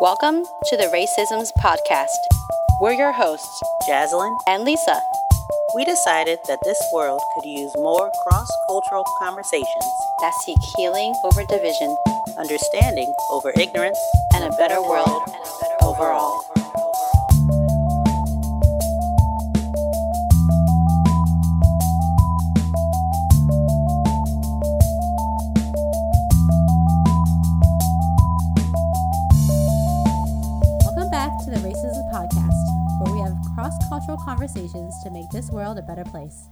Welcome to the Racisms Podcast. We're your hosts, Jaslyn and Lisa. We decided that this world could use more cross cultural conversations that seek healing over division, understanding over ignorance, and a better world overall. Conversations to make this world a better place.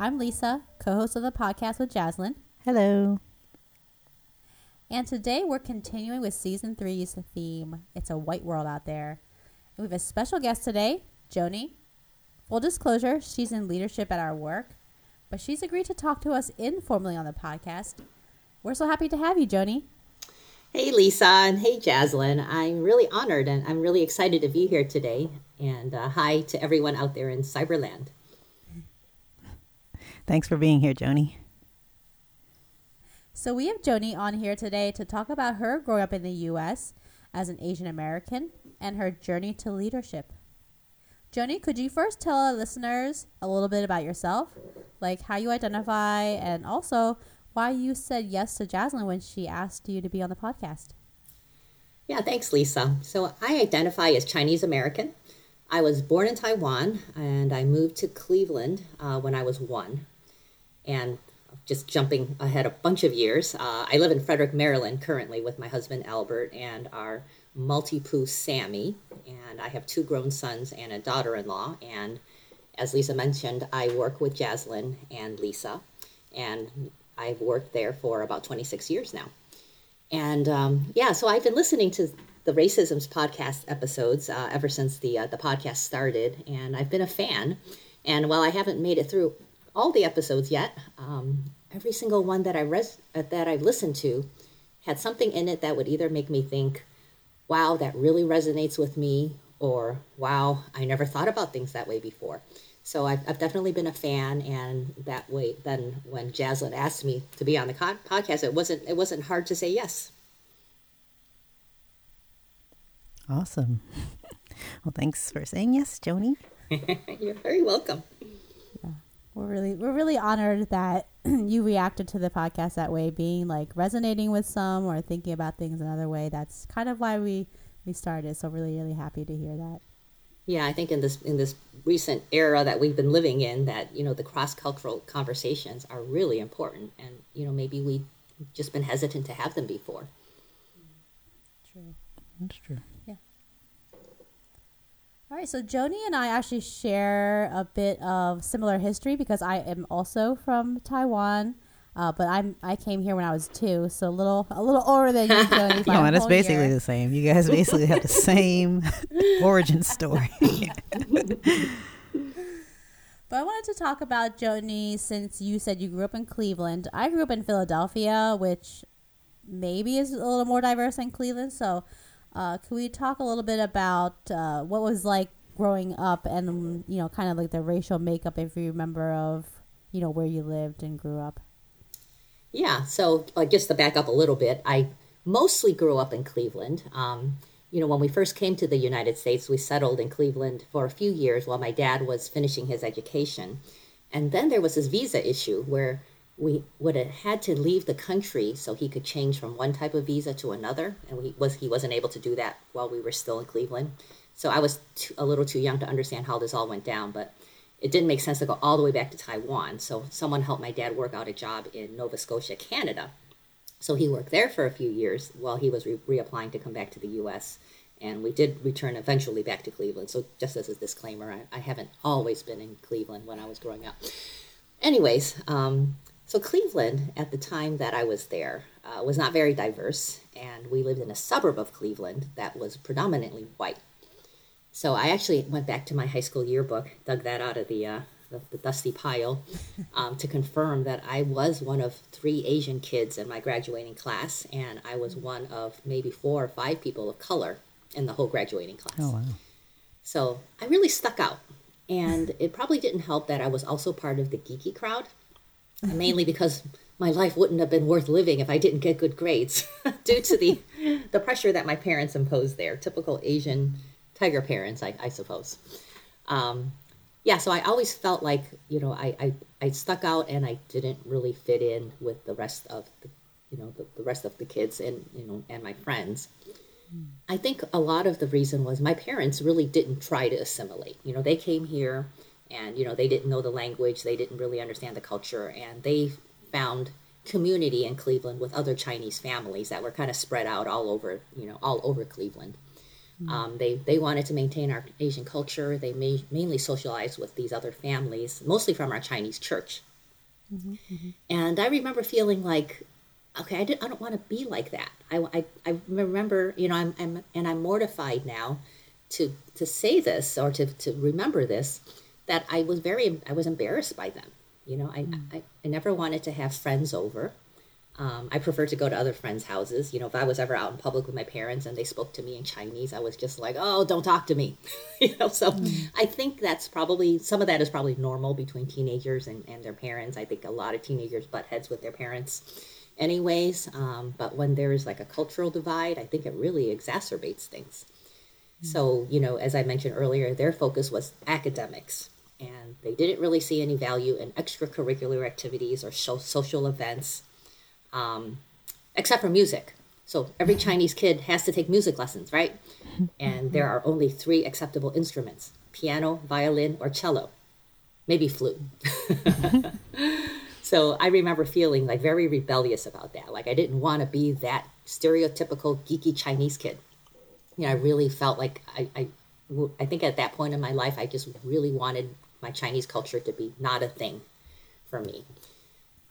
I'm Lisa, co host of the podcast with Jaslyn, Hello. and today we're continuing with season three's theme It's a White World Out There. And we have a special guest today, Joni. Full disclosure, she's in leadership at our work, but she's agreed to talk to us informally on the podcast. We're so happy to have you, Joni. Hey, Lisa, and hey, Jaslyn. I'm really honored and I'm really excited to be here today. And uh, hi to everyone out there in Cyberland. Thanks for being here, Joni. So we have Joni on here today to talk about her growing up in the U.S. as an Asian American and her journey to leadership. Joni, could you first tell our listeners a little bit about yourself, like how you identify, and also why you said yes to Jaslyn when she asked you to be on the podcast? Yeah, thanks, Lisa. So I identify as Chinese American. I was born in Taiwan and I moved to Cleveland uh, when I was one. And just jumping ahead a bunch of years, uh, I live in Frederick, Maryland currently with my husband Albert and our Maltipoo Sammy. And I have two grown sons and a daughter-in-law. And as Lisa mentioned, I work with Jaslyn and Lisa. And I've worked there for about 26 years now. And um, yeah, so I've been listening to the Racisms podcast episodes uh, ever since the uh, the podcast started, and I've been a fan. And while I haven't made it through all the episodes yet, um, every single one that I res- uh, that I've listened to had something in it that would either make me think, "Wow, that really resonates with me," or "Wow, I never thought about things that way before." So I've, I've definitely been a fan, and that way, then when Jaslyn asked me to be on the con- podcast, it wasn't it wasn't hard to say yes. Awesome. Well, thanks for saying yes, Joni. You're very welcome. Yeah. We're really we're really honored that you reacted to the podcast that way, being like resonating with some or thinking about things another way. That's kind of why we we started. So really really happy to hear that. Yeah, I think in this in this recent era that we've been living in, that you know the cross cultural conversations are really important, and you know maybe we have just been hesitant to have them before. True. That's true. Yeah. All right, so Joni and I actually share a bit of similar history because I am also from Taiwan, uh, but I'm I came here when I was two, so a little a little older than you, No, a that's basically year. the same. You guys basically have the same origin story. But I wanted to talk about Joni since you said you grew up in Cleveland. I grew up in Philadelphia, which maybe is a little more diverse than Cleveland. So, uh, can we talk a little bit about uh, what was like growing up and you know, kind of like the racial makeup, if you remember, of you know where you lived and grew up? Yeah, so uh, just to back up a little bit, I mostly grew up in Cleveland. Um, you know, when we first came to the United States, we settled in Cleveland for a few years while my dad was finishing his education. And then there was this visa issue where we would have had to leave the country so he could change from one type of visa to another, and we was he wasn't able to do that while we were still in Cleveland. So I was too, a little too young to understand how this all went down, but it didn't make sense to go all the way back to Taiwan. So someone helped my dad work out a job in Nova Scotia, Canada. So he worked there for a few years while he was re- reapplying to come back to the U.S. And we did return eventually back to Cleveland. So just as a disclaimer, I, I haven't always been in Cleveland when I was growing up. Anyways, um, so Cleveland at the time that I was there uh, was not very diverse, and we lived in a suburb of Cleveland that was predominantly white. So I actually went back to my high school yearbook, dug that out of the uh, the, the dusty pile, um, to confirm that I was one of three Asian kids in my graduating class, and I was one of maybe four or five people of color in the whole graduating class. Oh, wow. So I really stuck out. And it probably didn't help that I was also part of the geeky crowd, mainly because my life wouldn't have been worth living if I didn't get good grades due to the the pressure that my parents imposed there. Typical Asian tiger parents, I, I suppose. Um, yeah, so I always felt like you know I, I I stuck out and I didn't really fit in with the rest of the you know the, the rest of the kids and you know and my friends. I think a lot of the reason was my parents really didn't try to assimilate. You know, they came here and you know they didn't know the language, they didn't really understand the culture, and they found community in Cleveland with other Chinese families that were kind of spread out all over, you know, all over Cleveland. Mm-hmm. Um, they they wanted to maintain our Asian culture. They ma- mainly socialized with these other families, mostly from our Chinese church. Mm-hmm. Mm-hmm. And I remember feeling like, okay, I, didn't, I don't want to be like that. I, I, I remember, you know, I'm, I'm and I'm mortified now to to say this or to, to remember this that I was very I was embarrassed by them. You know, I, mm. I, I never wanted to have friends over. Um, I prefer to go to other friends' houses. You know, if I was ever out in public with my parents and they spoke to me in Chinese, I was just like, "Oh, don't talk to me." you know, so I think that's probably some of that is probably normal between teenagers and, and their parents. I think a lot of teenagers butt heads with their parents, anyways. Um, but when there is like a cultural divide, I think it really exacerbates things. So, you know, as I mentioned earlier, their focus was academics, and they didn't really see any value in extracurricular activities or social events, um, except for music. So, every Chinese kid has to take music lessons, right? And there are only three acceptable instruments piano, violin, or cello, maybe flute. so, I remember feeling like very rebellious about that. Like, I didn't want to be that stereotypical geeky Chinese kid you know, I really felt like I, I, I think at that point in my life, I just really wanted my Chinese culture to be not a thing for me.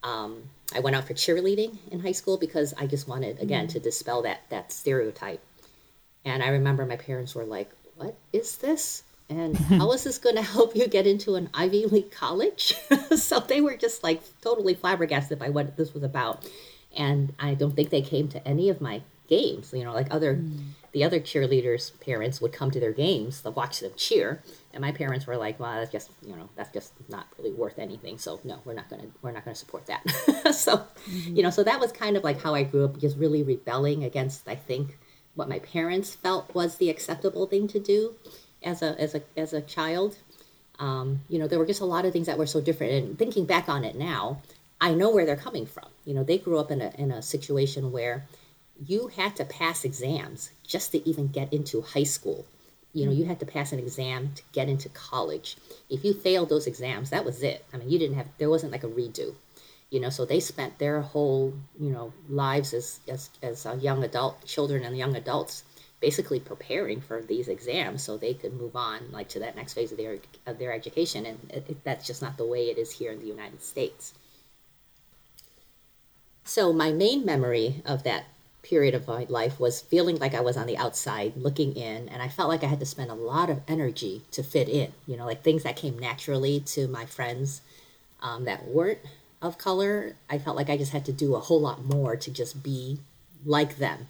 Um, I went out for cheerleading in high school because I just wanted, again, to dispel that that stereotype. And I remember my parents were like, "What is this? And how is this going to help you get into an Ivy League college?" so they were just like totally flabbergasted by what this was about. And I don't think they came to any of my games. You know, like other the other cheerleaders' parents would come to their games to watch them cheer, and my parents were like, "Well, that's just you know that's just not really worth anything. So no, we're not gonna we're not gonna support that." so, you know, so that was kind of like how I grew up, just really rebelling against I think what my parents felt was the acceptable thing to do as a as a as a child. Um, you know, there were just a lot of things that were so different. And thinking back on it now, I know where they're coming from. You know, they grew up in a in a situation where you had to pass exams just to even get into high school. You know, you mm-hmm. had to pass an exam to get into college. If you failed those exams, that was it. I mean, you didn't have there wasn't like a redo. You know, so they spent their whole you know lives as as as young adult children and young adults basically preparing for these exams so they could move on like to that next phase of their of their education and it, it, that's just not the way it is here in the United States. So my main memory of that period of my life was feeling like I was on the outside looking in, and I felt like I had to spend a lot of energy to fit in. You know, like things that came naturally to my friends um, that weren't of color. I felt like I just had to do a whole lot more to just be like them.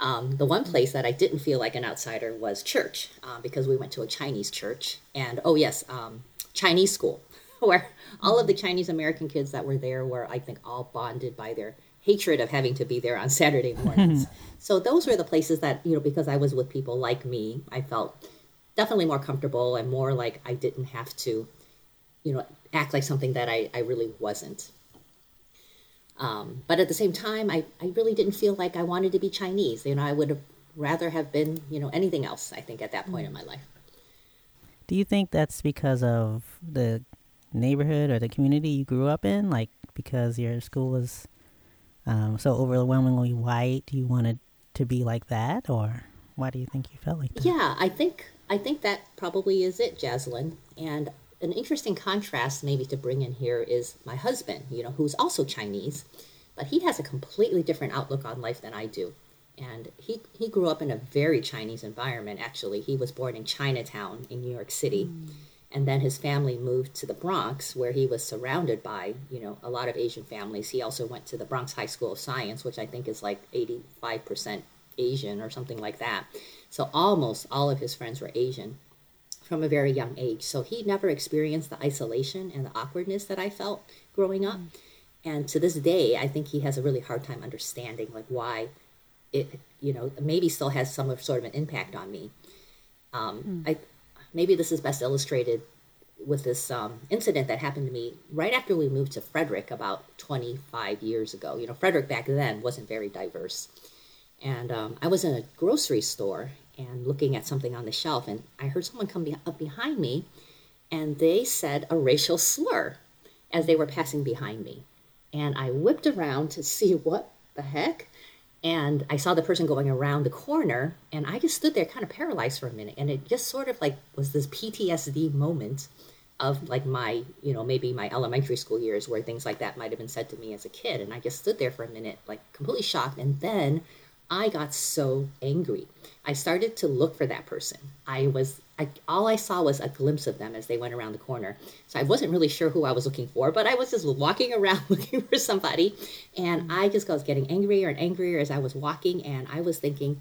Um, the one place that I didn't feel like an outsider was church uh, because we went to a Chinese church, and oh yes, um, Chinese school, where all of the Chinese American kids that were there were, I think, all bonded by their hatred of having to be there on Saturday mornings. so those were the places that, you know, because I was with people like me, I felt definitely more comfortable and more like I didn't have to, you know, act like something that I, I really wasn't. Um, but at the same time, I, I really didn't feel like I wanted to be Chinese. You know, I would have rather have been, you know, anything else, I think, at that point in my life. Do you think that's because of the neighborhood or the community you grew up in? Like because your school was um, so overwhelmingly white, Do you wanted to be like that, or why do you think you felt like that? Yeah, I think I think that probably is it, Jaslyn. And an interesting contrast maybe to bring in here is my husband, you know, who's also Chinese, but he has a completely different outlook on life than I do. And he, he grew up in a very Chinese environment, actually. He was born in Chinatown in New York City. And then his family moved to the Bronx, where he was surrounded by, you know, a lot of Asian families. He also went to the Bronx High School of Science, which I think is like 85% Asian or something like that. So almost all of his friends were Asian from a very young age. So he never experienced the isolation and the awkwardness that I felt growing up. And to this day, I think he has a really hard time understanding like why it, you know, maybe still has some sort of an impact on me. Um, I maybe this is best illustrated with this um, incident that happened to me right after we moved to Frederick about 25 years ago. You know, Frederick back then wasn't very diverse. And um, I was in a grocery store and looking at something on the shelf, and I heard someone come be- up behind me, and they said a racial slur as they were passing behind me. And I whipped around to see what the heck. And I saw the person going around the corner, and I just stood there kind of paralyzed for a minute. And it just sort of like was this PTSD moment of like my, you know, maybe my elementary school years where things like that might have been said to me as a kid. And I just stood there for a minute, like completely shocked. And then I got so angry. I started to look for that person. I was, I, all I saw was a glimpse of them as they went around the corner. So I wasn't really sure who I was looking for, but I was just walking around looking for somebody. And I just was getting angrier and angrier as I was walking. And I was thinking,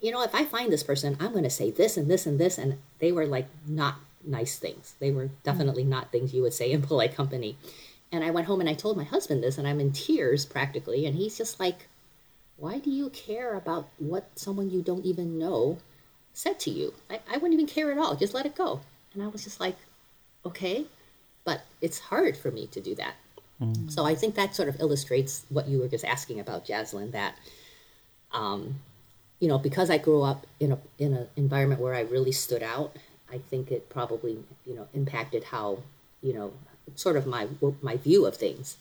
you know, if I find this person, I'm going to say this and this and this. And they were like not nice things. They were mm. definitely not things you would say in polite company. And I went home and I told my husband this, and I'm in tears practically. And he's just like, why do you care about what someone you don't even know said to you? I, I wouldn't even care at all. Just let it go. And I was just like, okay. But it's hard for me to do that. Mm. So I think that sort of illustrates what you were just asking about, Jaslyn, that, um, you know, because I grew up in a in an environment where I really stood out, I think it probably, you know, impacted how, you know, sort of my my view of things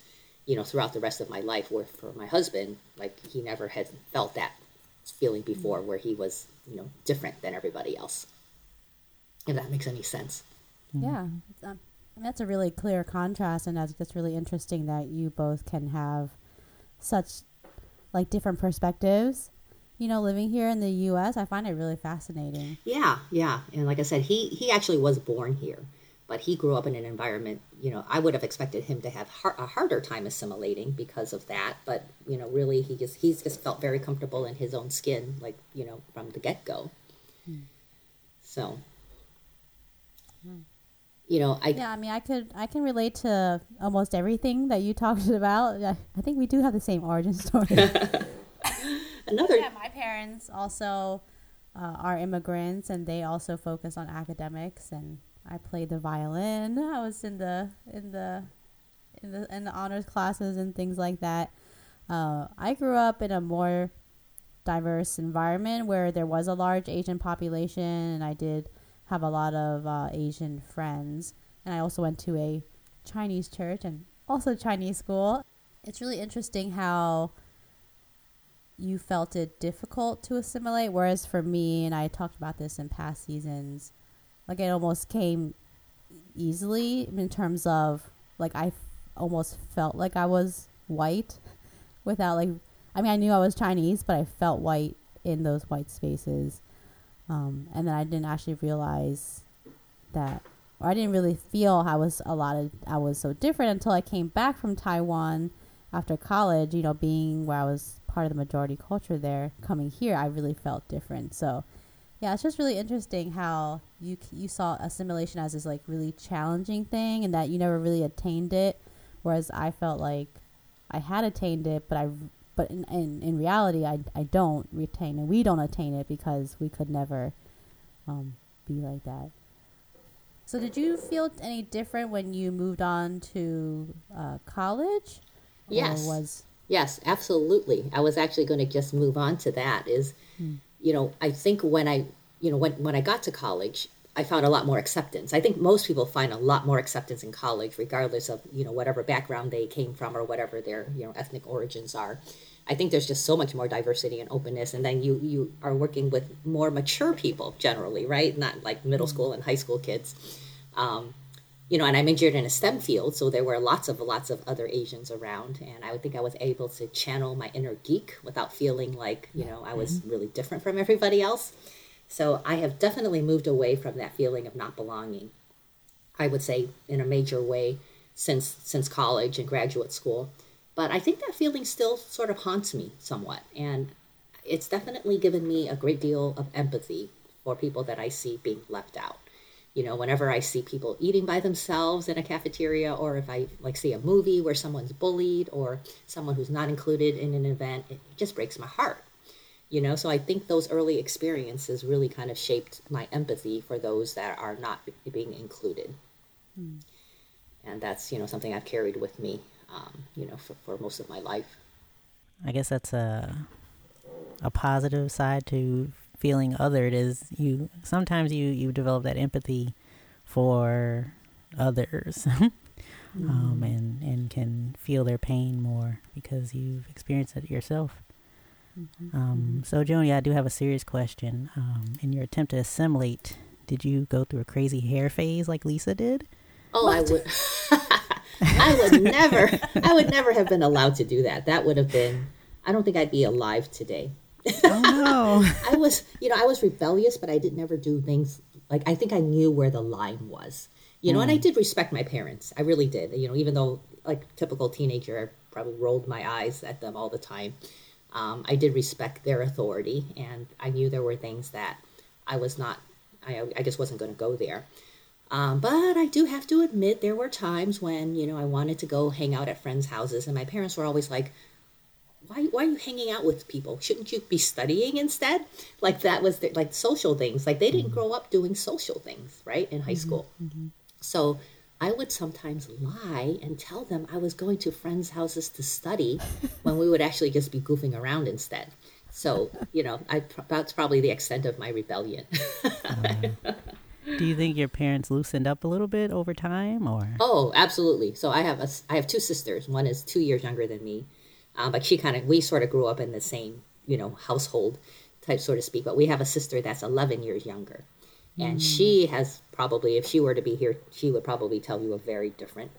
you know, throughout the rest of my life. Where for my husband, like he never had felt that feeling before, where he was, you know, different than everybody else. If that makes any sense. Yeah, um, that's a really clear contrast, and that's just really interesting that you both can have such like different perspectives. You know, living here in the U.S., I find it really fascinating. Yeah, yeah, and like I said, he he actually was born here but he grew up in an environment you know i would have expected him to have har- a harder time assimilating because of that but you know really he just he's just felt very comfortable in his own skin like you know from the get-go hmm. so hmm. you know i yeah i mean i could i can relate to almost everything that you talked about i, I think we do have the same origin story another yeah my parents also uh, are immigrants and they also focus on academics and I played the violin. I was in the in the in the in the honors classes and things like that. Uh, I grew up in a more diverse environment where there was a large Asian population, and I did have a lot of uh, Asian friends. And I also went to a Chinese church and also Chinese school. It's really interesting how you felt it difficult to assimilate, whereas for me, and I talked about this in past seasons like it almost came easily in terms of like I f- almost felt like I was white without like I mean I knew I was Chinese but I felt white in those white spaces. Um, and then I didn't actually realize that or I didn't really feel I was a lot of I was so different until I came back from Taiwan after college you know being where I was part of the majority culture there coming here I really felt different. So yeah, it's just really interesting how you you saw assimilation as this like really challenging thing, and that you never really attained it, whereas I felt like I had attained it, but I but in in, in reality I I don't retain it. We don't attain it because we could never um, be like that. So, did you feel any different when you moved on to uh, college? Yes. was yes, absolutely. I was actually going to just move on to that. Is hmm you know, I think when I, you know, when, when I got to college, I found a lot more acceptance. I think most people find a lot more acceptance in college, regardless of, you know, whatever background they came from or whatever their, you know, ethnic origins are. I think there's just so much more diversity and openness, and then you you are working with more mature people generally, right? Not like middle school and high school kids. Um, you know, and I majored in a STEM field, so there were lots of lots of other Asians around, and I would think I was able to channel my inner geek without feeling like you know I was mm-hmm. really different from everybody else. So I have definitely moved away from that feeling of not belonging. I would say in a major way since since college and graduate school, but I think that feeling still sort of haunts me somewhat, and it's definitely given me a great deal of empathy for people that I see being left out You know, whenever I see people eating by themselves in a cafeteria, or if I like see a movie where someone's bullied or someone who's not included in an event, it just breaks my heart. You know, so I think those early experiences really kind of shaped my empathy for those that are not being included. And that's, you know, something I've carried with me, um, you know, for, for most of my life. I guess that's a a positive side to feeling othered is you sometimes you you develop that empathy for others um, and and can feel their pain more because you've experienced it yourself. Um, so, Joni, I do have a serious question. Um, in your attempt to assimilate, did you go through a crazy hair phase like Lisa did? Oh, I would. I would never. I would never have been allowed to do that. That would have been. I don't think I'd be alive today. Oh no! I was, you know, I was rebellious, but I did never do things like I think I knew where the line was. You know, and I did respect my parents. I really did. You know, even though like typical teenager, I probably rolled my eyes at them all the time. Um, I did respect their authority, and I knew there were things that I was not. I, I just wasn't going to go there. Um, but I do have to admit, there were times when you know I wanted to go hang out at friends' houses, and my parents were always like, "Why, why are you hanging out with people? Shouldn't you be studying instead?" Like that was the, like social things. Like they didn't mm-hmm. grow up doing social things, right, in high mm-hmm. school. Mm-hmm. So I would sometimes lie and tell them I was going to friends' houses to study when we would actually just be goofing around instead. So you know, I that's probably the extent of my rebellion. do you think your parents loosened up a little bit over time, or Oh, absolutely. So I have a, I have two sisters. One is two years younger than me, um, but she kind of we sort of grew up in the same you know household type, so to speak. But we have a sister that's eleven years younger, and she has probably, if she were to be here, she would probably tell you a very different,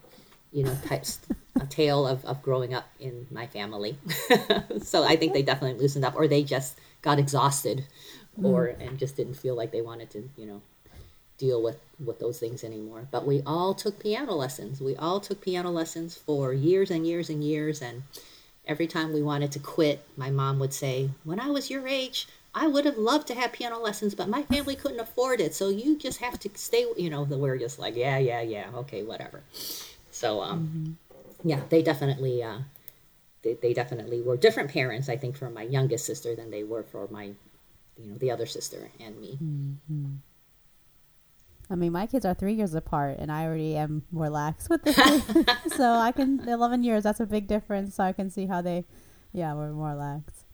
you know, types a tale of of growing up in my family. so I think they definitely loosened up, or they just got exhausted, or and just didn't feel like they wanted to, you know, deal with with those things anymore. But we all took piano lessons. We all took piano lessons for years and years and years. And every time we wanted to quit, my mom would say, "When I was your age." I would have loved to have piano lessons, but my family couldn't afford it. So you just have to stay, you know, the we're just like, yeah, yeah, yeah, okay, whatever. So, um, yeah, they definitely, uh, they, they definitely were different parents, I think, for my youngest sister than they were for my, you know, the other sister and me. I mean, my kids are three years apart, and I already am more lax with this. so I can eleven years. That's a big difference. So I can see how they, yeah, were more lax.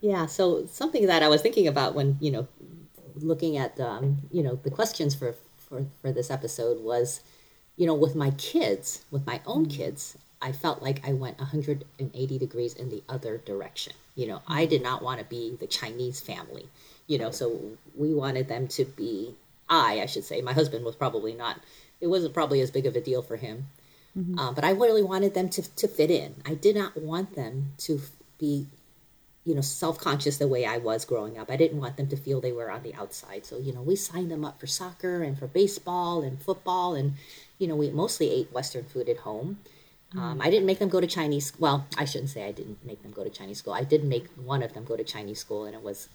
Yeah, so something that I was thinking about when, you know, looking at, um, you know, the questions for, for, for this episode was, you know, with my kids, with my own kids, I felt like I went 180 degrees in the other direction. You know, I did not want to be the Chinese family, you know, so we wanted them to be, I, I should say, my husband was probably not, it wasn't probably as big of a deal for him. Uh, but I really wanted them to, to fit in. I did not want them to be you know, self-conscious the way I was growing up. I didn't want them to feel they were on the outside. So, you know, we signed them up for soccer and for baseball and football and you know, we mostly ate western food at home. Um, I didn't make them go to Chinese. Well, I shouldn't say I didn't make them go to Chinese school. I did make one of them go to Chinese school, and it was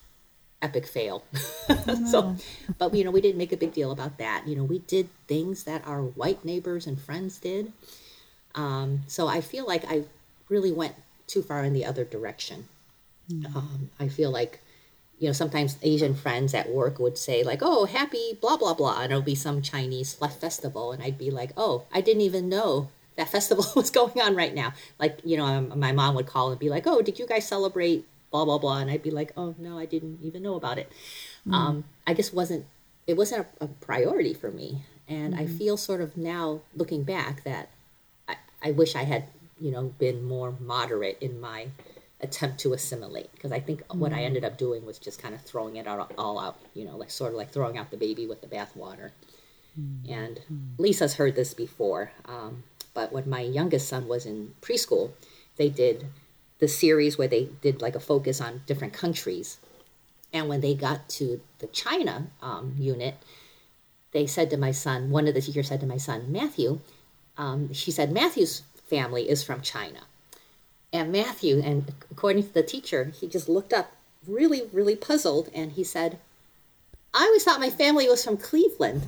epic fail. so, but you know, we didn't make a big deal about that. You know, we did things that our white neighbors and friends did. Um, so I feel like I really went too far in the other direction. Um, I feel like, you know, sometimes Asian friends at work would say like, "Oh, happy blah blah blah," and it'll be some Chinese fe- festival, and I'd be like, "Oh, I didn't even know that festival was going on right now." Like, you know, um, my mom would call and be like, "Oh, did you guys celebrate blah blah blah?" And I'd be like, "Oh no, I didn't even know about it." Mm. Um, I just wasn't. It wasn't a, a priority for me, and I mm-hmm. feel sort of now looking back that I, I wish I had, you know, been more moderate in my attempt to assimilate because I think what I mm-hmm. ended up doing was just kind of throwing it out, all out, you know, like sort of like throwing out the baby with the bathwater. Mm-hmm. And Lisa's heard this before, um, but when my youngest son was in preschool, they did the series where they did like a focus on different countries. And when they got to the China um, unit, they said to my son, one of the teachers said to my son, Matthew, um, she said, Matthew's family is from China. And Matthew, and according to the teacher, he just looked up really, really puzzled and he said, I always thought my family was from Cleveland.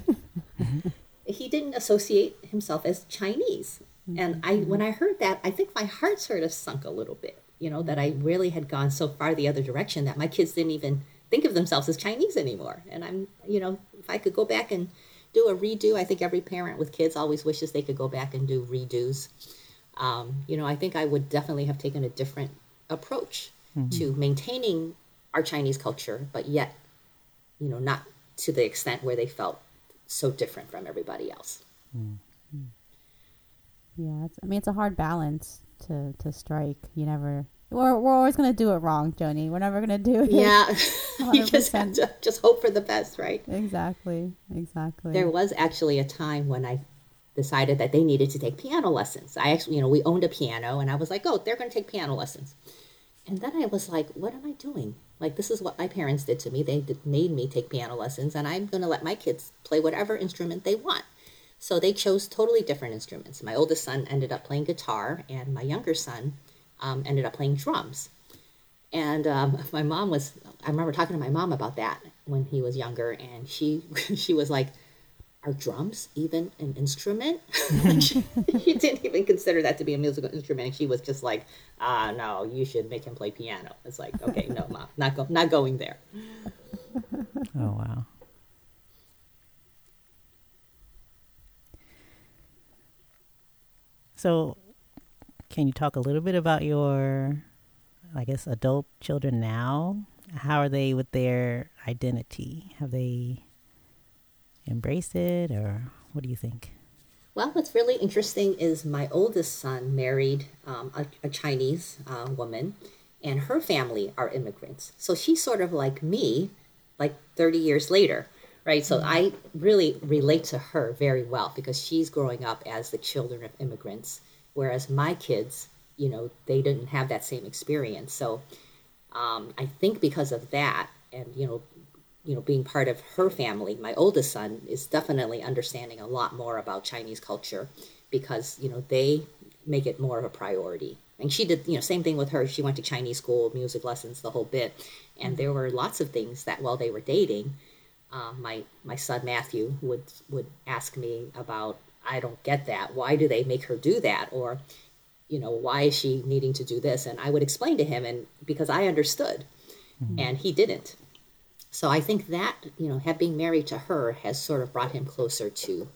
he didn't associate himself as Chinese. Mm-hmm. And I, when I heard that, I think my heart sort of sunk a little bit. You know that I really had gone so far the other direction that my kids didn't even think of themselves as Chinese anymore. And I'm, you know, if I could go back and do a redo, I think every parent with kids always wishes they could go back and do redos. Um, you know, I think I would definitely have taken a different approach mm-hmm. to maintaining our Chinese culture, but yet, you know, not to the extent where they felt so different from everybody else. Mm. Yeah, it's, I mean it's a hard balance to to strike. You never. We're, we're always gonna do it wrong, Joni. We're never gonna do it. Yeah, you just have to just hope for the best, right? Exactly. Exactly. There was actually a time when I decided that they needed to take piano lessons. I actually, you know, we owned a piano, and I was like, oh, they're going to take piano lessons. And then I was like, what am I doing? Like, this is what my parents did to me. They made me take piano lessons, and I'm going to let my kids play whatever instrument they want. So they chose totally different instruments. My oldest son ended up playing guitar, and my younger son um, ended up playing drums. And um, my mom was, I remember talking to my mom about that when he was younger, and she she was like, are drums even an instrument? she, she didn't even consider that to be a musical instrument. She was just like, ah, no, you should make him play piano. It's like, okay, no, mom, not go, not going there. Oh wow. So, can you talk a little bit about your, I guess, adult children now? How are they with their identity? Have they embraced it, or what do you think? Well, what's really interesting is my oldest son married um, a, a Chinese uh, woman, and her family are immigrants. So she's sort of like me, like 30 years later, right? So I really relate to her very well because she's growing up as the children of immigrants, whereas my kids, you know, they didn't have that same experience. So um, I think because of that, and you know, you know, being part of her family, my oldest son is definitely understanding a lot more about Chinese culture because you know they make it more of a priority. And she did, you know, same thing with her. She went to Chinese school, music lessons, the whole bit. And there were lots of things that while they were dating, uh, my my son Matthew would would ask me about. I don't get that. Why do they make her do that? Or, you know, why is she needing to do this? And I would explain to him, and because I understood, and he didn't. So I think that you know, have being married to her has sort of brought him closer to,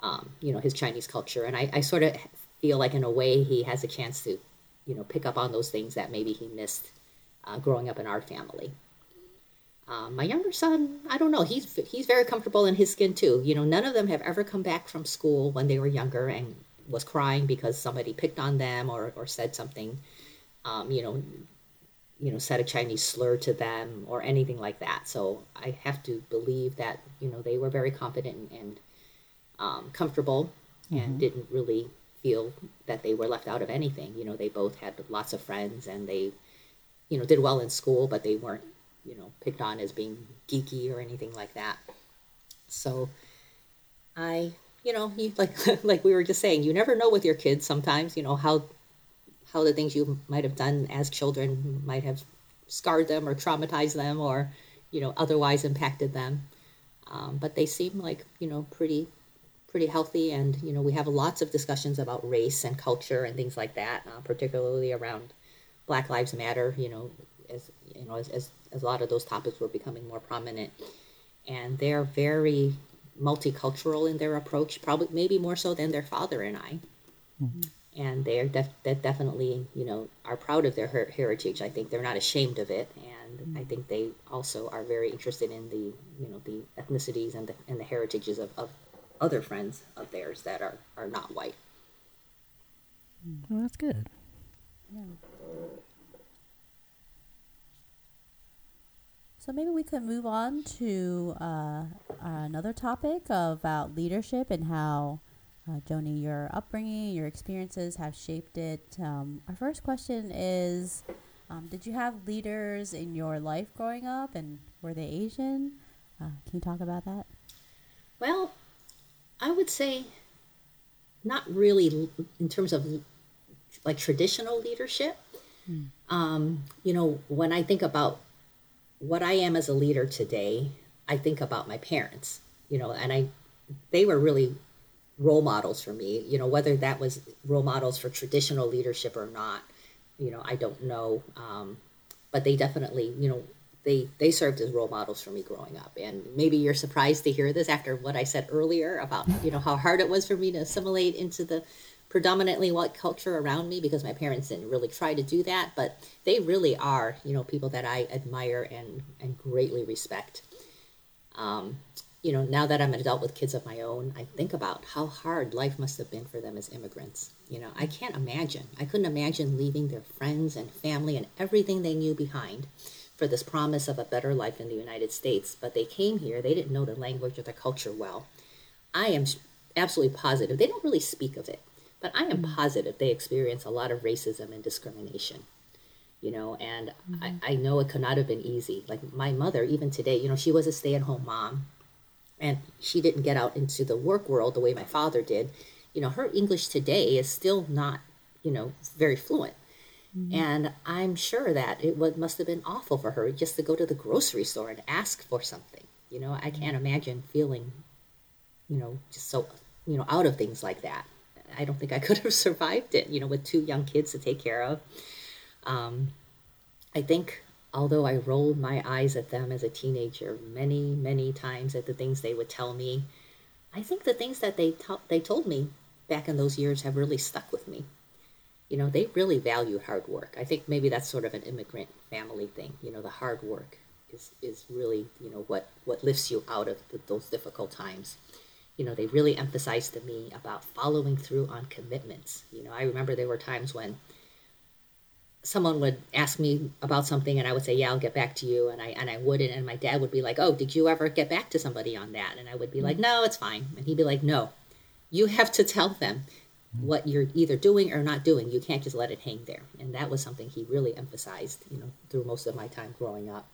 um, you know, his Chinese culture, and I, I sort of feel like in a way he has a chance to, you know, pick up on those things that maybe he missed uh, growing up in our family. Um, my younger son, I don't know. He's he's very comfortable in his skin too. You know, none of them have ever come back from school when they were younger and was crying because somebody picked on them or, or said something, um, you know, you know, said a Chinese slur to them or anything like that. So I have to believe that you know they were very confident and, and um, comfortable and didn't really feel that they were left out of anything. You know, they both had lots of friends and they, you know, did well in school, but they weren't, you know, picked on as being geeky or anything like that. So I, you know, you like like we were just saying, you never know with your kids sometimes, you know, how how the things you might have done as children might have scarred them or traumatized them or, you know, otherwise impacted them. Um, but they seem like, you know, pretty pretty healthy and you know we have lots of discussions about race and culture and things like that uh, particularly around black lives matter you know as you know as, as, as a lot of those topics were becoming more prominent. And they're very multicultural in their approach probably maybe more so than their father and i. Mm-hmm. And they're def- that definitely you know are proud of their her- heritage. I think they're not ashamed of it. And mm-hmm. i think they also are very interested in the you know the ethnicities and the, and the heritages of, of other friends of theirs that are, are not white. Mm-hmm. Well, that's good. So maybe we could move on to uh, another topic about leadership and how, uh, Joni, your upbringing, your experiences have shaped it. Um, our first question is um, Did you have leaders in your life growing up, and were they Asian? Uh, can you talk about that? Well, I would say not really in terms of like traditional leadership. Um, you know, when I think about what I am as a leader today, I think about my parents, you know, and I they were really role models for me. You know, whether that was role models for traditional leadership or not, you know, I don't know. Um, but they definitely, you know, they they served as role models for me growing up. And maybe you're surprised to hear this after what I said earlier about you know how hard it was for me to assimilate into the predominantly white culture around me because my parents didn't really try to do that. But they really are, you know, people that I admire and and greatly respect. Um, you know, now that I'm an adult with kids of my own, I think about how hard life must have been for them as immigrants. You know, I can't imagine. I couldn't imagine leaving their friends and family and everything they knew behind for this promise of a better life in the United States. But they came here, they didn't know the language or the culture well. I am absolutely positive. They don't really speak of it, but I am positive they experience a lot of racism and discrimination you know and mm-hmm. I, I know it could not have been easy. Like my mother even today you know she was a stay-at-home mom and she didn't get out into the work world the way my father did. You know her english today is still not you know very fluent. Mm-hmm. and i'm sure that it would, must have been awful for her just to go to the grocery store and ask for something. You know i can't imagine feeling you know just so you know out of things like that i don't think i could have survived it you know with two young kids to take care of um, i think although I rolled my eyes at them as a teenager many, many times at the things they would tell me, I think the things that they to- they told me back in those years have really stuck with me. You know, they really value hard work. I think maybe that's sort of an immigrant family thing. You know, the hard work is is really you know what what lifts you out of the, those difficult times. You know, they really emphasized to me about following through on commitments. You know, I remember there were times when someone would ask me about something and I would say, yeah, I'll get back to you. And I, and I wouldn't. And my dad would be like, oh, did you ever get back to somebody on that? And I would be like, mm-hmm. no, it's fine. And he'd be like, no, you have to tell them what you're either doing or not doing. You can't just let it hang there. And that was something he really emphasized, you know, through most of my time growing up.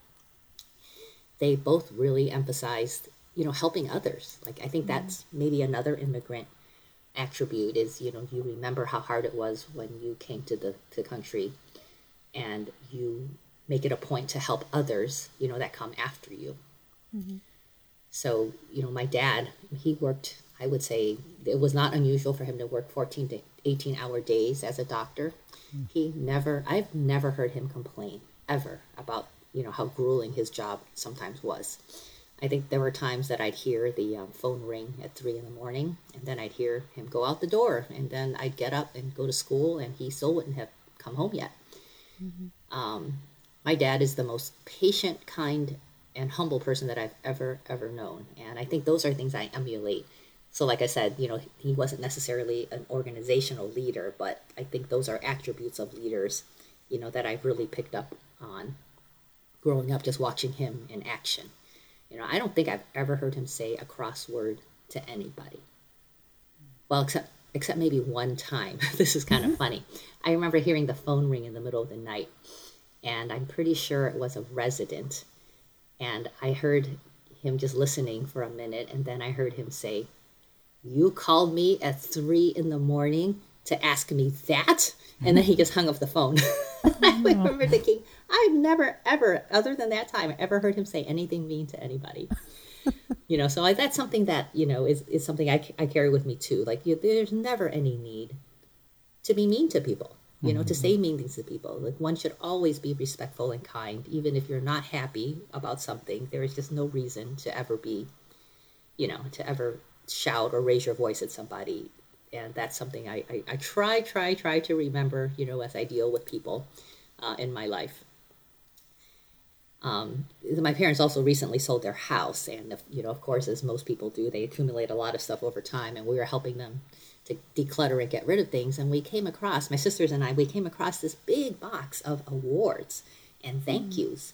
They both really emphasized, you know, helping others. Like, I think mm-hmm. that's maybe another immigrant attribute is, you know, you remember how hard it was when you came to the to country and you make it a point to help others, you know, that come after you. Mm-hmm. So, you know, my dad, he worked, I would say it was not unusual for him to work 14 to 18 hour days as a doctor. Mm. He never, I've never heard him complain ever about, you know, how grueling his job sometimes was. I think there were times that I'd hear the um, phone ring at three in the morning, and then I'd hear him go out the door, and then I'd get up and go to school, and he still wouldn't have come home yet. Mm-hmm. Um, my dad is the most patient, kind, and humble person that I've ever, ever known. And I think those are things I emulate. So, like I said, you know, he wasn't necessarily an organizational leader, but I think those are attributes of leaders, you know, that I've really picked up on growing up, just watching him in action. You know, I don't think I've ever heard him say a crossword to anybody. Well, except except maybe one time. this is kind of mm-hmm. funny. I remember hearing the phone ring in the middle of the night, and I'm pretty sure it was a resident. And I heard him just listening for a minute, and then I heard him say, You called me at three in the morning to ask me that? And then he just hung up the phone. I remember thinking, I've never, ever, other than that time, ever heard him say anything mean to anybody. You know so I, that's something that you know is, is something I, I carry with me too. Like you, there's never any need to be mean to people you know mm-hmm. to say mean things to people. Like one should always be respectful and kind. Even if you're not happy about something there is just no reason to ever be you know to ever shout or raise your voice at somebody. And that's something i i, I try try try to remember you know as i deal with people uh, in my life um, my parents also recently sold their house, and you know, of course, as most people do, they accumulate a lot of stuff over time, and we were helping them to declutter and get rid of things. And we came across my sisters and I, we came across this big box of awards and thank mm. yous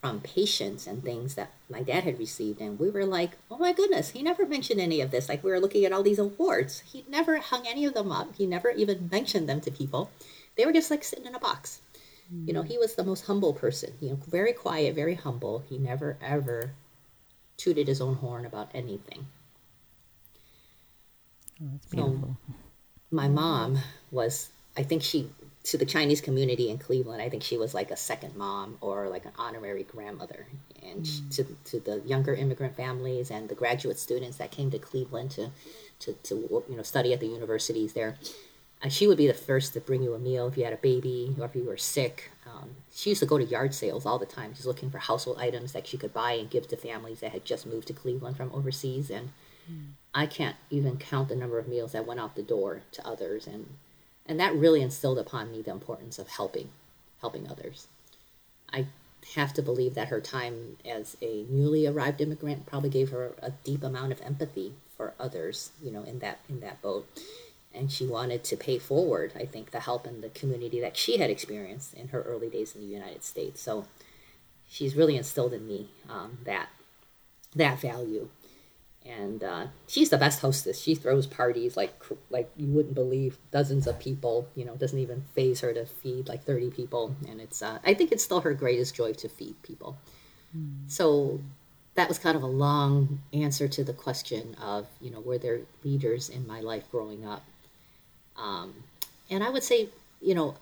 from patients and things that my dad had received, and we were like, "Oh my goodness, he never mentioned any of this." Like we were looking at all these awards, he never hung any of them up. He never even mentioned them to people. They were just like sitting in a box. You know, he was the most humble person. You know, very quiet, very humble. He never ever tooted his own horn about anything. Oh, that's beautiful. So, my mom was, I think she to the Chinese community in Cleveland, I think she was like a second mom or like an honorary grandmother. And she, hmm. to, to the younger immigrant families and the graduate students that came to Cleveland to, to, to you know, study at the universities there, uh, she would be the first to bring you a meal if you had a baby or if you were sick. Um, she used to go to yard sales all the time, just looking for household items that she could buy and give to families that had just moved to Cleveland from overseas. And I can't even count the number of meals that went out the door to others. And and that really instilled upon me the importance of helping helping others i have to believe that her time as a newly arrived immigrant probably gave her a deep amount of empathy for others you know in that in that boat and she wanted to pay forward i think the help in the community that she had experienced in her early days in the united states so she's really instilled in me um, that that value and uh, she's the best hostess. She throws parties like like you wouldn't believe, dozens of people. You know, doesn't even faze her to feed like thirty people, and it's uh, I think it's still her greatest joy to feed people. Mm. So that was kind of a long answer to the question of you know were there leaders in my life growing up, um, and I would say you know,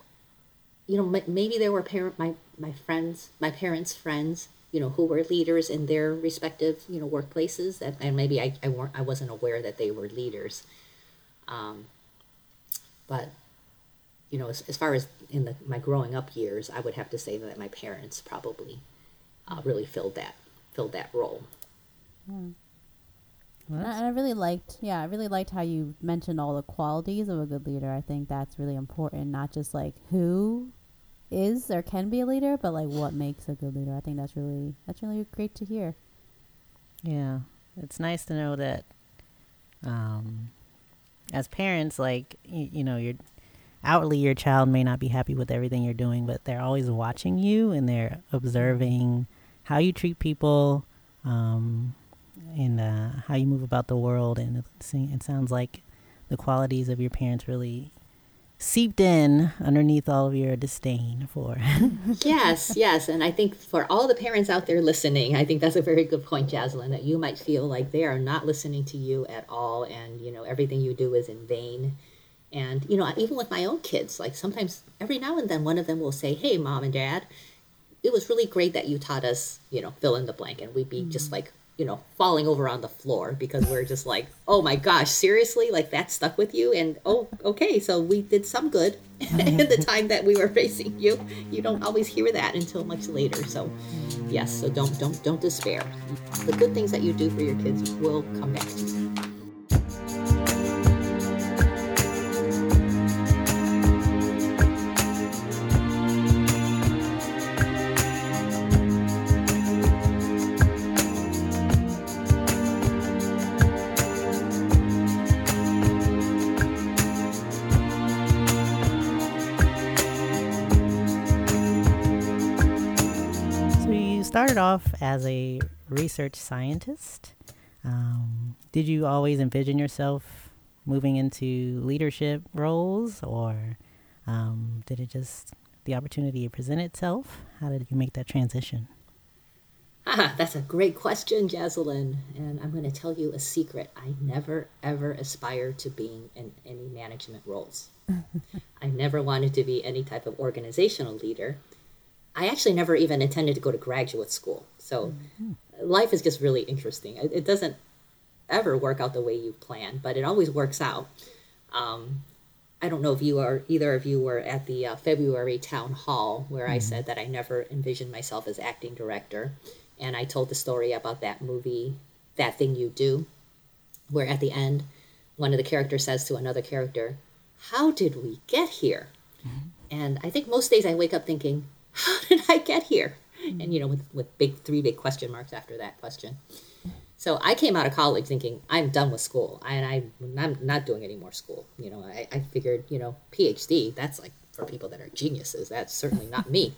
you know maybe there were parent my my friends my parents friends you know, who were leaders in their respective, you know, workplaces. That, and maybe I, I, weren't, I wasn't aware that they were leaders. Um, but, you know, as, as far as in the, my growing up years, I would have to say that my parents probably uh, really filled that, filled that role. Hmm. Well, I really liked, yeah, I really liked how you mentioned all the qualities of a good leader. I think that's really important, not just like who is or can be a leader, but like what makes a good leader. I think that's really that's really great to hear. Yeah, it's nice to know that, um, as parents, like you, you know, you're outwardly your child may not be happy with everything you're doing, but they're always watching you and they're observing how you treat people, um, and uh, how you move about the world. And it, it sounds like the qualities of your parents really seeped in underneath all of your disdain for. yes, yes. And I think for all the parents out there listening, I think that's a very good point, Jaslyn, that you might feel like they are not listening to you at all and, you know, everything you do is in vain. And, you know, even with my own kids, like sometimes every now and then one of them will say, Hey, mom and dad, it was really great that you taught us, you know, fill in the blank. And we'd be mm-hmm. just like, you know, falling over on the floor because we're just like, oh my gosh, seriously? Like that stuck with you? And oh, okay, so we did some good in the time that we were facing you. You don't always hear that until much later. So yes, so don't don't don't despair. The good things that you do for your kids will come back to you. Off as a research scientist. Um, did you always envision yourself moving into leadership roles, or um, did it just the opportunity present itself? How did you make that transition? Ah, that's a great question, Jaslyn. And I'm going to tell you a secret. I never, ever aspired to being in any management roles. I never wanted to be any type of organizational leader. I actually never even intended to go to graduate school. So mm-hmm. life is just really interesting. It, it, doesn't ever work out the way you plan, but it always works out. Um, I don't know if you are either of you were at the uh, February town hall where mm-hmm. I said that I never envisioned myself as acting director, and I told the story about that movie, That Thing You Do, where at the end, one of the characters says to another character, "How did we get here?" Mm-hmm. And I think most days I wake up thinking, how did I get here? And you know, with with big three big question marks after that question. So I came out of college thinking I'm done with school, and I I'm not doing any more school. You know, I, I figured you know PhD that's like for people that are geniuses. That's certainly not me.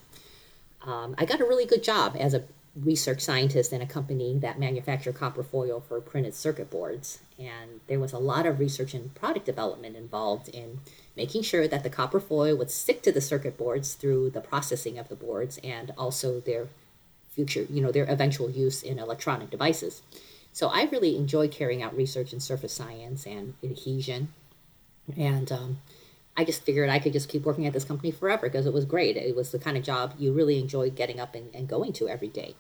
Um, I got a really good job as a research scientist in a company that manufactured copper foil for printed circuit boards, and there was a lot of research and product development involved in making sure that the copper foil would stick to the circuit boards through the processing of the boards and also their future, you know, their eventual use in electronic devices. So I really enjoy carrying out research in surface science and adhesion. And um, I just figured I could just keep working at this company forever because it was great. It was the kind of job you really enjoyed getting up and, and going to every day.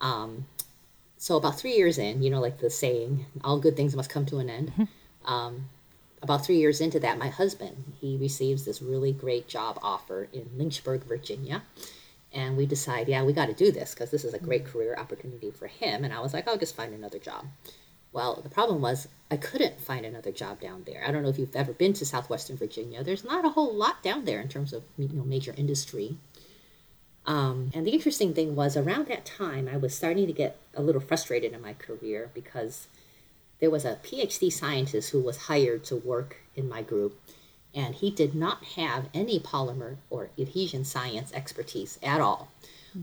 Um, so about three years in, you know, like the saying, all good things must come to an end. Um, about three years into that, my husband, he receives this really great job offer in Lynchburg, Virginia. And we decide, yeah, we got to do this because this is a great career opportunity for him. And I was like, I'll just find another job. Well, the problem was I couldn't find another job down there. I don't know if you've ever been to southwestern Virginia. There's not a whole lot down there in terms of you know major industry. Um, and the interesting thing was around that time I was starting to get a little frustrated in my career because there was a PhD scientist who was hired to work in my group, and he did not have any polymer or adhesion science expertise at all.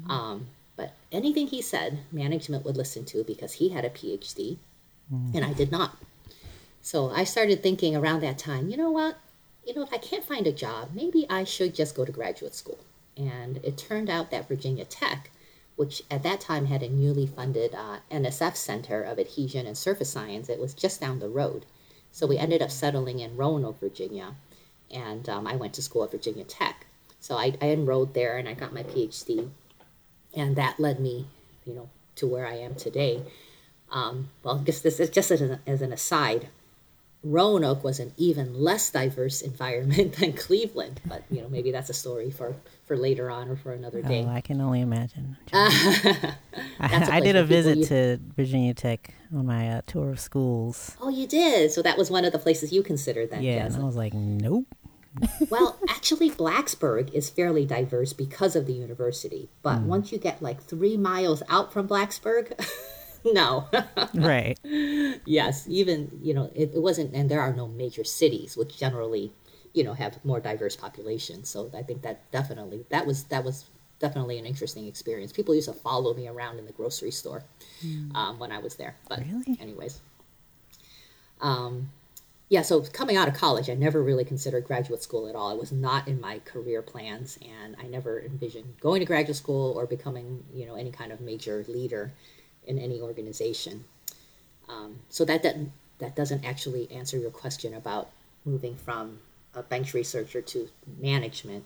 Um, but anything he said, management would listen to because he had a PhD and I did not. So I started thinking around that time, you know what? You know, if I can't find a job, maybe I should just go to graduate school. And it turned out that Virginia Tech, which at that time had a newly funded uh, NSF Center of Adhesion and Surface Science, it was just down the road. So we ended up settling in Roanoke, Virginia, and um, I went to school at Virginia Tech. So I, I enrolled there and I got my PhD, and that led me, you know, to where I am today. Um, well, guess this is just as an, as an aside. Roanoke was an even less diverse environment than Cleveland, but you know maybe that's a story for for later on or for another day. Oh, I can only imagine. I, I, did a visit you- to Virginia Tech on my uh, tour of schools. Oh, you did. So that was one of the places you considered then. Yeah, and I was like, nope. well, actually, Blacksburg is fairly diverse because of the university. But Hmm. once you get like three miles out from Blacksburg, no. right. yes, even you know it, it wasn't, and there are no major cities which generally, you know, have more diverse populations. So I think that definitely that was that was definitely an interesting experience. People used to follow me around in the grocery store um, when I was there. But Really? anyways, um, yeah. So coming out of college, I never really considered graduate school at all. It was not in my career plans, and I never envisioned going to graduate school or becoming you know any kind of major leader in any organization. Um, so that, that that doesn't actually answer your question about moving from a bench researcher to management.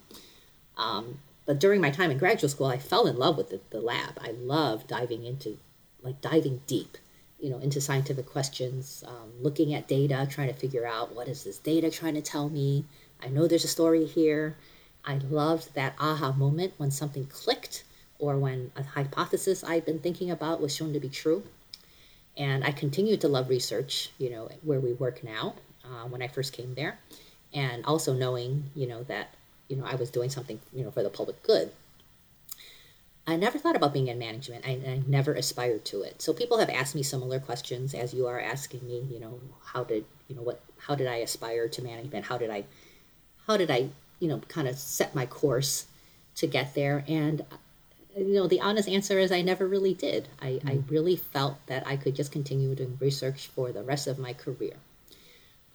Um, but during my time in graduate school, I fell in love with the, the lab. I love diving into, like diving deep, you know, into scientific questions, um, looking at data, trying to figure out what is this data trying to tell me. I know there's a story here. I loved that aha moment when something clicked or when a hypothesis I'd been thinking about was shown to be true. And I continued to love research, you know, where we work now uh, when I first came there. And also knowing, you know, that, you know, I was doing something, you know, for the public good. I never thought about being in management. I, I never aspired to it. So people have asked me similar questions as you are asking me, you know, how did, you know, what, how did I aspire to management? How did I, how did I, you know, kind of set my course to get there? And you know the honest answer is i never really did. I, I really felt that i could just continue doing research for the rest of my career.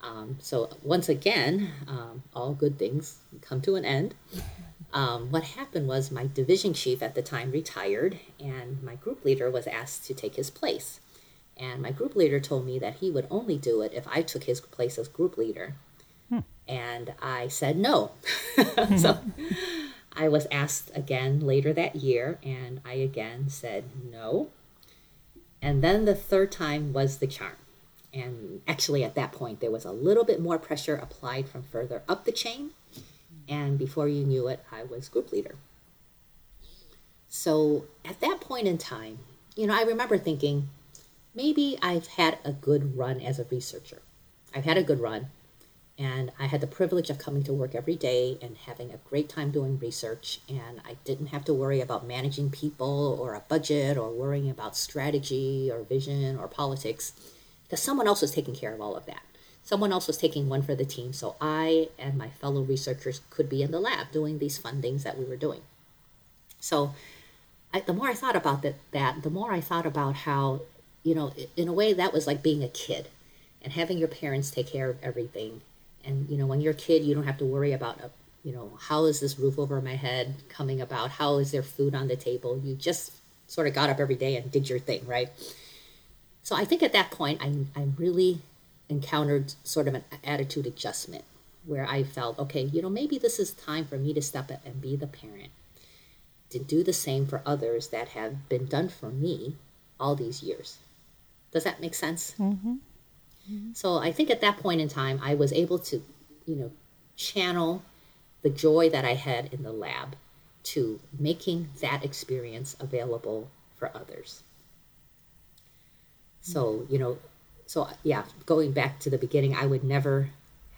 Um, so once again um, all good things come to an end. Um, what happened was my division chief at the time retired and my group leader was asked to take his place. And my group leader told me that he would only do it if i took his place as group leader. And i said no. So I was asked again later that year, and I again said no. And then the third time was the charm. And actually, at that point, there was a little bit more pressure applied from further up the chain. And before you knew it, I was group leader. So at that point in time, you know, I remember thinking, maybe I've had a good run as a researcher. I've had a good run and I had the privilege of coming to work every day and having a great time doing research. And I didn't have to worry about managing people or a budget or worrying about strategy or vision or politics because someone else was taking care of all of that. Someone else was taking one for the team. So I and my fellow researchers could be in the lab doing these fun things that we were doing. So I, the more I thought about that, that, the more I thought about how, you know, in a way that was like being a kid and having your parents take care of everything and you know when you're a kid you don't have to worry about a, you know how is this roof over my head coming about how is there food on the table you just sort of got up every day and did your thing right so i think at that point i, I really encountered sort of an attitude adjustment where I felt, okay, you know, maybe this is time for me to step up and be the parent, to do the same for others that have been done for me all these years. Does that make sense? Mm-hmm. Mm-hmm. So I think at that point in time, I was able to, you know, channel the joy that I had in the lab to making that experience available for others. So, mm-hmm. you know, so yeah, going back to the beginning, I would never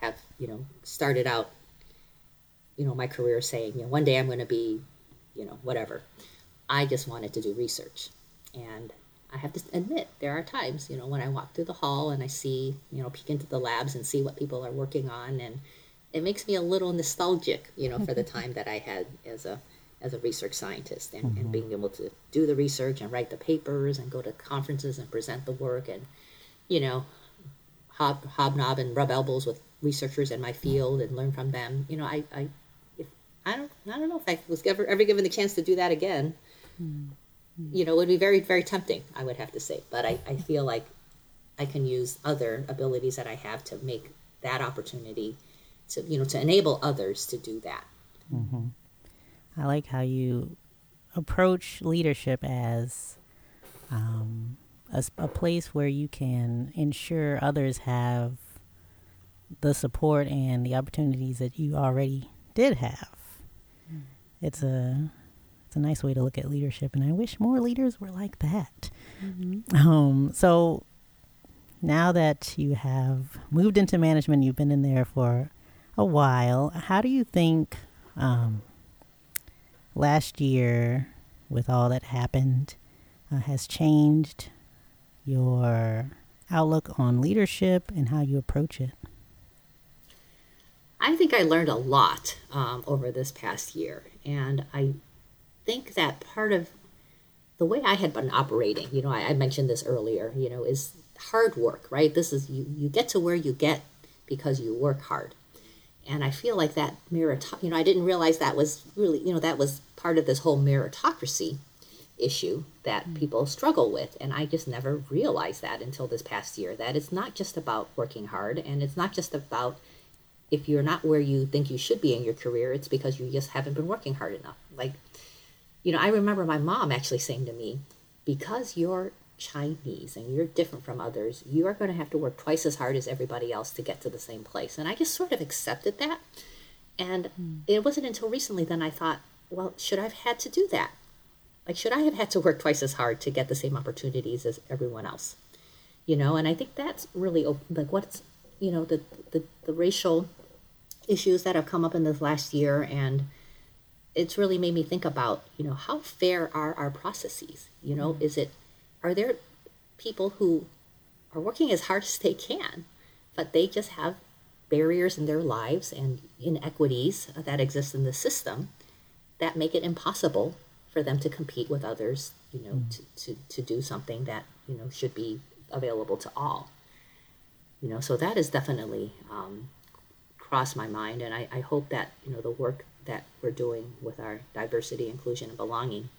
have, you know, started out, you know, my career saying, you know, one day I'm going to be, you know, whatever. I just wanted to do research. And I have to admit, there are times, you know, when I walk through the hall and I see, you know, peek into the labs and see what people are working on, and it makes me a little nostalgic, you know, for the time that I had as a as a research scientist and, mm-hmm. and being able to do the research and write the papers and go to conferences and present the work and, you know, hob, hobnob and rub elbows with researchers in my field and learn from them. You know, I, I, if, I don't, I don't know if I was ever, ever given the chance to do that again. Mm-hmm you know, it would be very, very tempting, I would have to say. But I, I feel like I can use other abilities that I have to make that opportunity to, you know, to enable others to do that. Mm-hmm. I like how you approach leadership as um, a, a place where you can ensure others have the support and the opportunities that you already did have. Mm. It's a it's a nice way to look at leadership, and I wish more leaders were like that. Mm-hmm. Um, so now that you have moved into management, you've been in there for a while. How do you think um, last year, with all that happened, uh, has changed your outlook on leadership and how you approach it? I think I learned a lot um, over this past year, and I think that part of the way I had been operating, you know, I, I, mentioned this earlier, you know, is hard work, right? This is you, you get to where you get because you work hard. And I feel like that merit, you know, I didn't realize that was really, you know, that was part of this whole meritocracy issue that mm-hmm. people struggle with. And I just never realized that until this past year that it's not just about working hard and it's not just about if you're not where you think you should be in your career, it's because you just haven't been working hard enough. Like you know, I remember my mom actually saying to me, because you're Chinese and you're different from others, you are going to have to work twice as hard as everybody else to get to the same place. And I just sort of accepted that. And mm. it wasn't until recently then I thought, well, should I have had to do that? Like, should I have had to work twice as hard to get the same opportunities as everyone else? You know, and I think that's really like what's, you know, the, the, the racial issues that have come up in this last year and it's really made me think about you know how fair are our processes you know mm-hmm. is it are there people who are working as hard as they can but they just have barriers in their lives and inequities that exist in the system that make it impossible for them to compete with others you know mm-hmm. to, to, to do something that you know should be available to all you know so that has definitely um, crossed my mind and I, I hope that you know the work that we're doing with our diversity, inclusion, and belonging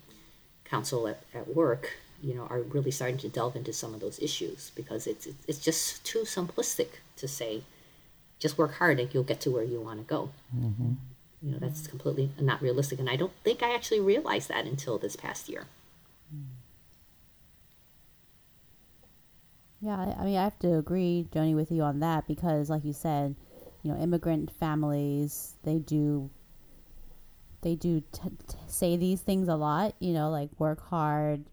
council at, at work, you know, are really starting to delve into some of those issues because it's it's just too simplistic to say, just work hard and you'll get to where you want to go. Mm-hmm. You know, that's completely not realistic, and I don't think I actually realized that until this past year. Yeah, I mean, I have to agree, Joni, with you on that because, like you said, you know, immigrant families they do they do t- t- say these things a lot, you know, like work hard,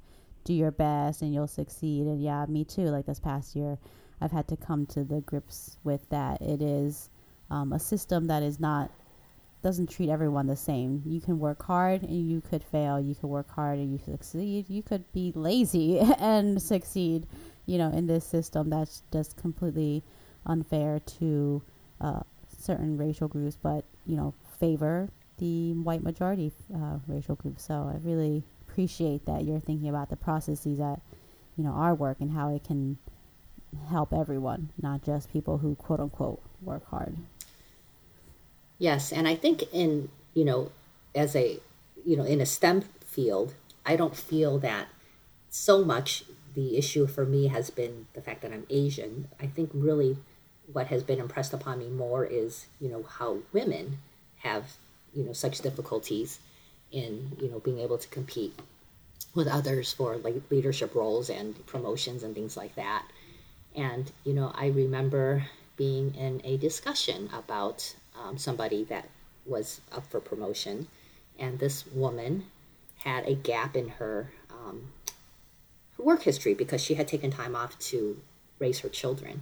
do your best, and you'll succeed. And yeah, me too. Like this past year, I've had to come to the grips with that. It is um, a system that is not doesn't treat everyone the same. You can work hard and you could fail. You could work hard and you succeed. You could be lazy and succeed. You know, in this system that's just completely unfair to uh, certain racial groups, but you know, favor the white majority uh, racial group. So I really appreciate that you're thinking about the processes that you know our work and how it can help everyone, not just people who quote unquote work hard. Yes, and I think in you know as a you know in a STEM field, I don't feel that so much the issue for me has been the fact that I'm Asian. I think really what has been impressed upon me more is, you know, how women have, you know, such difficulties in, you know, being able to compete with others for like leadership roles and promotions and things like that. And, you know, I remember being in a discussion about um, somebody that was up for promotion, and this woman had a gap in her, um, her work history because she had taken time off to raise her children.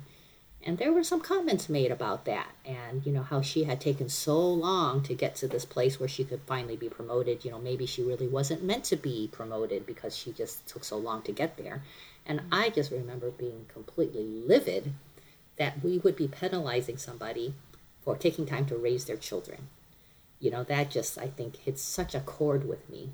And there were some comments made about that and, you know, how she had taken so long to get to this place where she could finally be promoted. You know, maybe she really wasn't meant to be promoted because she just took so long to get there. And mm-hmm. I just remember being completely livid that we would be penalizing somebody for taking time to raise their children. You know, that just, I think, hits such a chord with me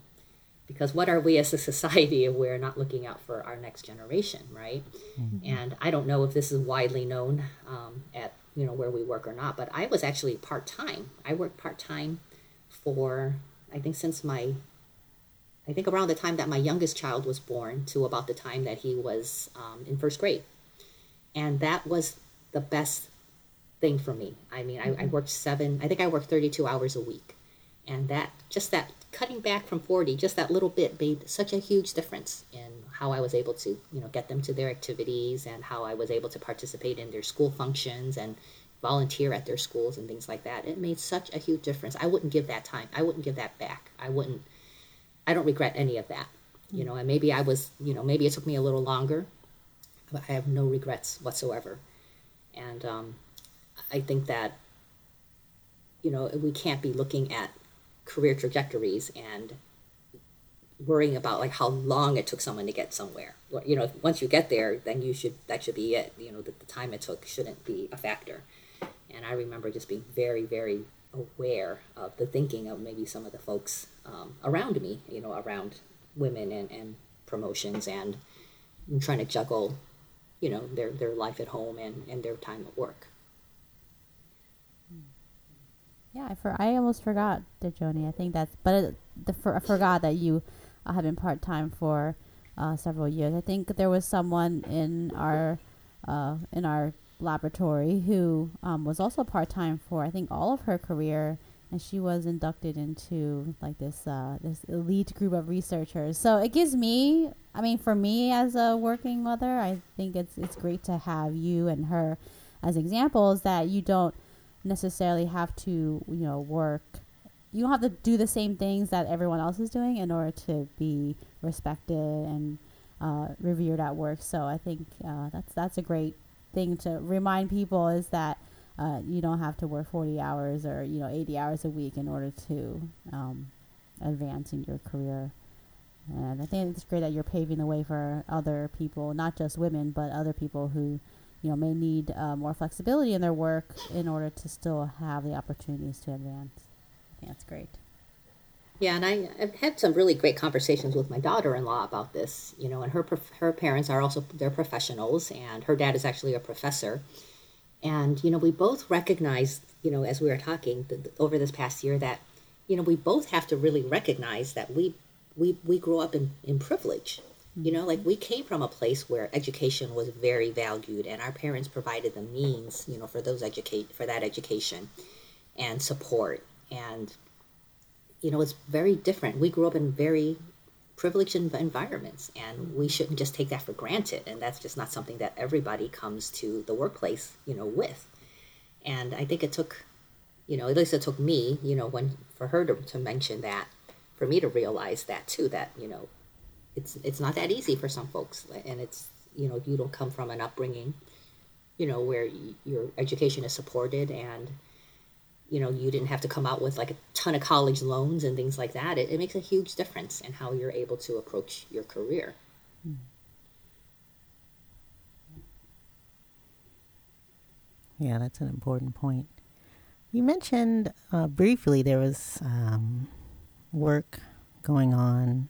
because what are we as a society if we're not looking out for our next generation right? Mm-hmm. and i don't know if this is widely known um, at you know where we work or not but i was actually part-time. I worked part-time for i think since my i think around the time that my youngest child was born to about the time that he was um, in first grade. And that was the best thing for me. I mean I, I mm-hmm. worked seven i think i worked 32 hours a week. And that just that cutting back from 40 just that little bit made such a huge difference in how i was able to you know get them to their activities and how i was able to participate in their school functions and volunteer at their schools and things like that. It made such a huge difference. I wouldn't give that time. I wouldn't give that back. I wouldn't i don't regret any of that you know and maybe i was you know maybe it took me a little longer but i have no regrets whatsoever. And um, i think that you know we can't be looking at career trajectories and worrying about like how long it took someone to get somewhere. You know once you get there then you should that should be it. You know the, the time it took shouldn't be a factor. And i remember just being very very aware of the thinking of maybe some of the folks um, around me you know around women and, and promotions and trying to juggle you know their their life at home and and their time at work Yeah, I, for, I almost forgot, the Joni. I think that's, but it, the, for, I forgot that you uh, have been part time for uh, several years. I think there was someone in our uh, in our laboratory who um, was also part time for I think all of her career, and she was inducted into like this uh, this elite group of researchers. So it gives me, I mean, for me as a working mother, I think it's it's great to have you and her as examples that you don't necessarily have to, you know, work. You don't have to do the same things that everyone else is doing in order to be respected and uh, revered at work. So I think uh, that's that's a great thing to remind people is that uh, you don't have to work 40 hours or you know 80 hours a week in order to um, advance in your career. And I think it's great that you're paving the way for other people, not just women, but other people who you know, may need uh, more flexibility in their work in order to still have the opportunities to advance. I think that's great. Yeah, and I, have had some really great conversations with my daughter-in-law about this. You know, and her her parents are also they're professionals, and her dad is actually a professor. And you know, we both recognize, you know, as we were talking the, the, over this past year, that you know we both have to really recognize that we we we grow up in in privilege you know, like we came from a place where education was very valued and our parents provided the means, you know, for those educate for that education and support. And you know, it's very different. We grew up in very privileged environments and we shouldn't just take that for granted and that's just not something that everybody comes to the workplace, you know, with. And I think it took you know, at least it took me, you know, when for her to, to mention that, for me to realize that too, that, you know, it's it's not that easy for some folks, and it's you know you don't come from an upbringing, you know, where your education is supported and you know you didn't have to come out with like a ton of college loans and things like that. It, it makes a huge difference in how you're able to approach your career. Yeah that's an important point. You mentioned uh, briefly there was um, work going on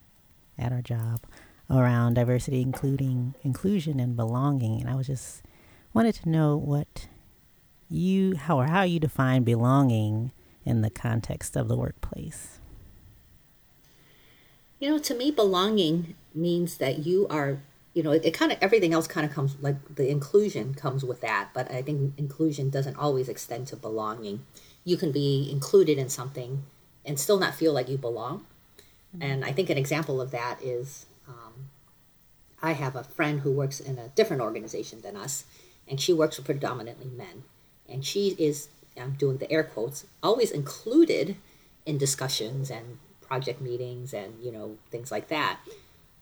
at our job around diversity, including inclusion and belonging. And I was just wanted to know what you how or how you define belonging in the context of the workplace. You know, to me, belonging means that you are you know, it, it kind of everything else kind of comes like the inclusion comes with that, but I think inclusion doesn't always extend to belonging. You can be included in something and still not feel like you belong. And I think an example of that is um, I have a friend who works in a different organization than us, and she works with predominantly men. And she is, I'm doing the air quotes, always included in discussions and project meetings and, you know, things like that.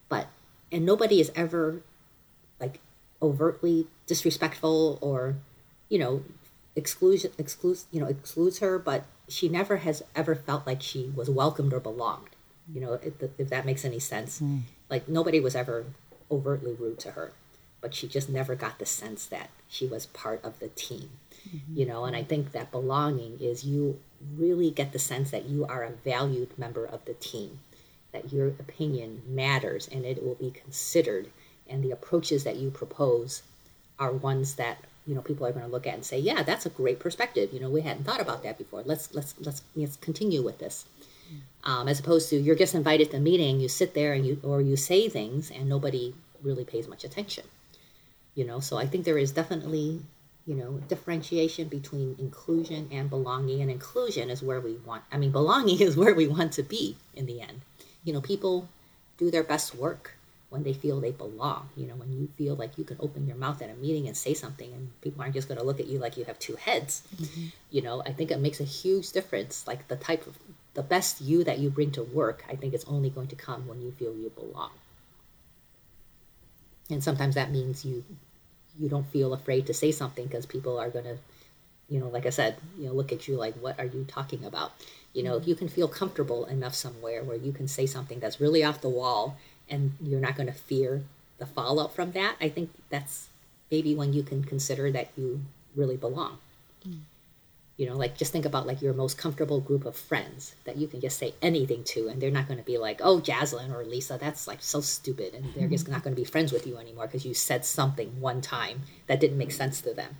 But, and nobody is ever like overtly disrespectful or, you know, exclusion, excludes, you know, excludes her, but she never has ever felt like she was welcomed or belonged. You know, if, if that makes any sense. Hmm. Like nobody was ever overtly rude to her, but she just never got the sense that she was part of the team. Mm-hmm. You know, and I think that belonging is you really get the sense that you are a valued member of the team, that your opinion matters and it will be considered, and the approaches that you propose are ones that you know people are going to look at and say, "Yeah, that's a great perspective." You know, we hadn't thought about that before. Let's let's let's let's continue with this. Um, as opposed to you're just invited to a meeting, you sit there and you or you say things and nobody really pays much attention. You know, so I think there is definitely you know differentiation between inclusion and belonging, and inclusion is where we want. I mean, belonging is where we want to be in the end. You know, people do their best work when they feel they belong. You know, when you feel like you can open your mouth at a meeting and say something and people aren't just going to look at you like you have two heads. You know, I think it makes a huge difference. Like the type of the best you that you bring to work, I think it's only going to come when you feel you belong. And sometimes that means you you don't feel afraid to say something because people are going to you know like i said you know look at you like what are you talking about? You know if you can feel comfortable enough somewhere where you can say something that's really off the wall and you're not going to fear the fallout from that. I think that's maybe when you can consider that you really belong mm. You know like just think about like your most comfortable group of friends that you can just say anything to and they're not going to be like oh jaslyn or lisa that's like so stupid and they're just not going to be friends with you anymore because you said something one time that didn't make sense to them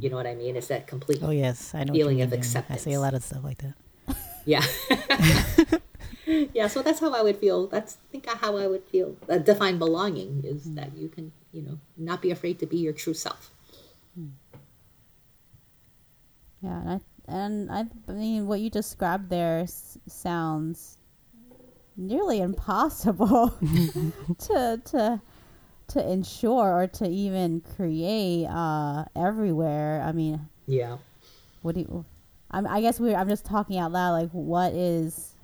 you know what i mean it's that complete Oh yes, I know. feeling of there. I acceptance. say a lot of stuff like that. yeah yeah so that's how i would feel that's I think how i would feel uh, define belonging is that you can you know not be afraid to be your true self Yeah, and I, and I, I mean, what you described there s- sounds nearly impossible to to to ensure or to even create uh, everywhere. I mean, yeah what do you? I'm, I guess we. I'm just talking out loud. Like, what is?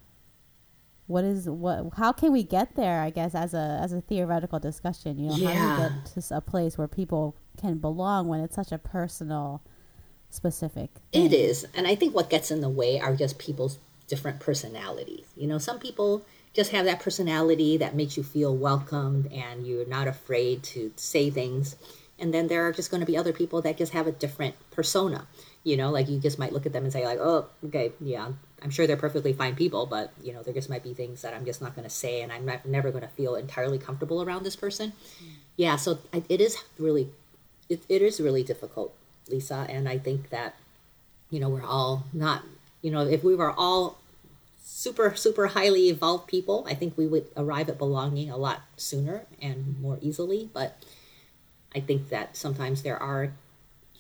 What is what? How can we get there? I guess as a as a theoretical discussion, you know, how do Yeah. we get to a place where people can belong when it's such a personal, specific? It thing? is. And I think what gets in the way are just people's different personalities. You know, some people just have that personality that makes you feel welcomed and you're not afraid to say things. And then there are just going to be other people that just have a different persona. You know, like you just might look at them and say, like, oh, okay, yeah, I'm sure they're perfectly fine people, but, you know, there just might be things that I'm just not going to say and I'm not, never going to feel entirely comfortable around this person. Mm. Yeah, so I, it is really, it, it is really difficult, Lisa. And I think that you know, we're all not, you know, if we were all super, super highly evolved people, I think we would arrive at belonging a lot sooner and more easily. But I think that sometimes there are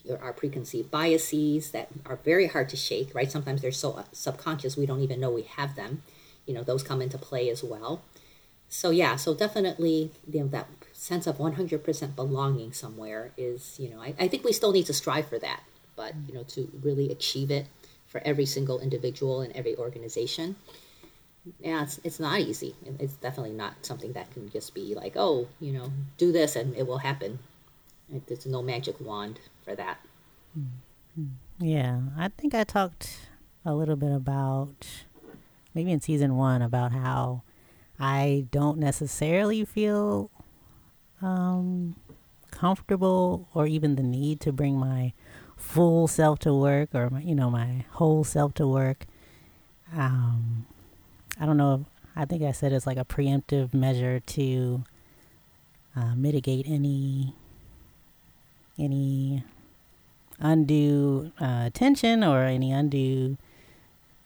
there are preconceived biases that are very hard to shake, right? Sometimes they're so subconscious we don't even know we have them. You know, those come into play as well. So yeah, so definitely you know, that sense of 100% belonging somewhere is, you know, I, I think we still need to strive for that, but you know, to really achieve it for every single individual and every organization, yeah, it's, it's not easy. It's definitely not something that can just be like, oh, you know, do this and it will happen. There's no magic wand for that. Hmm. Yeah, I think I talked a little bit about maybe in season one about how I don't necessarily feel um, comfortable or even the need to bring my full self to work or my, you know my whole self to work. Um, I don't know. I think I said it's like a preemptive measure to uh, mitigate any any undue uh, tension or any undue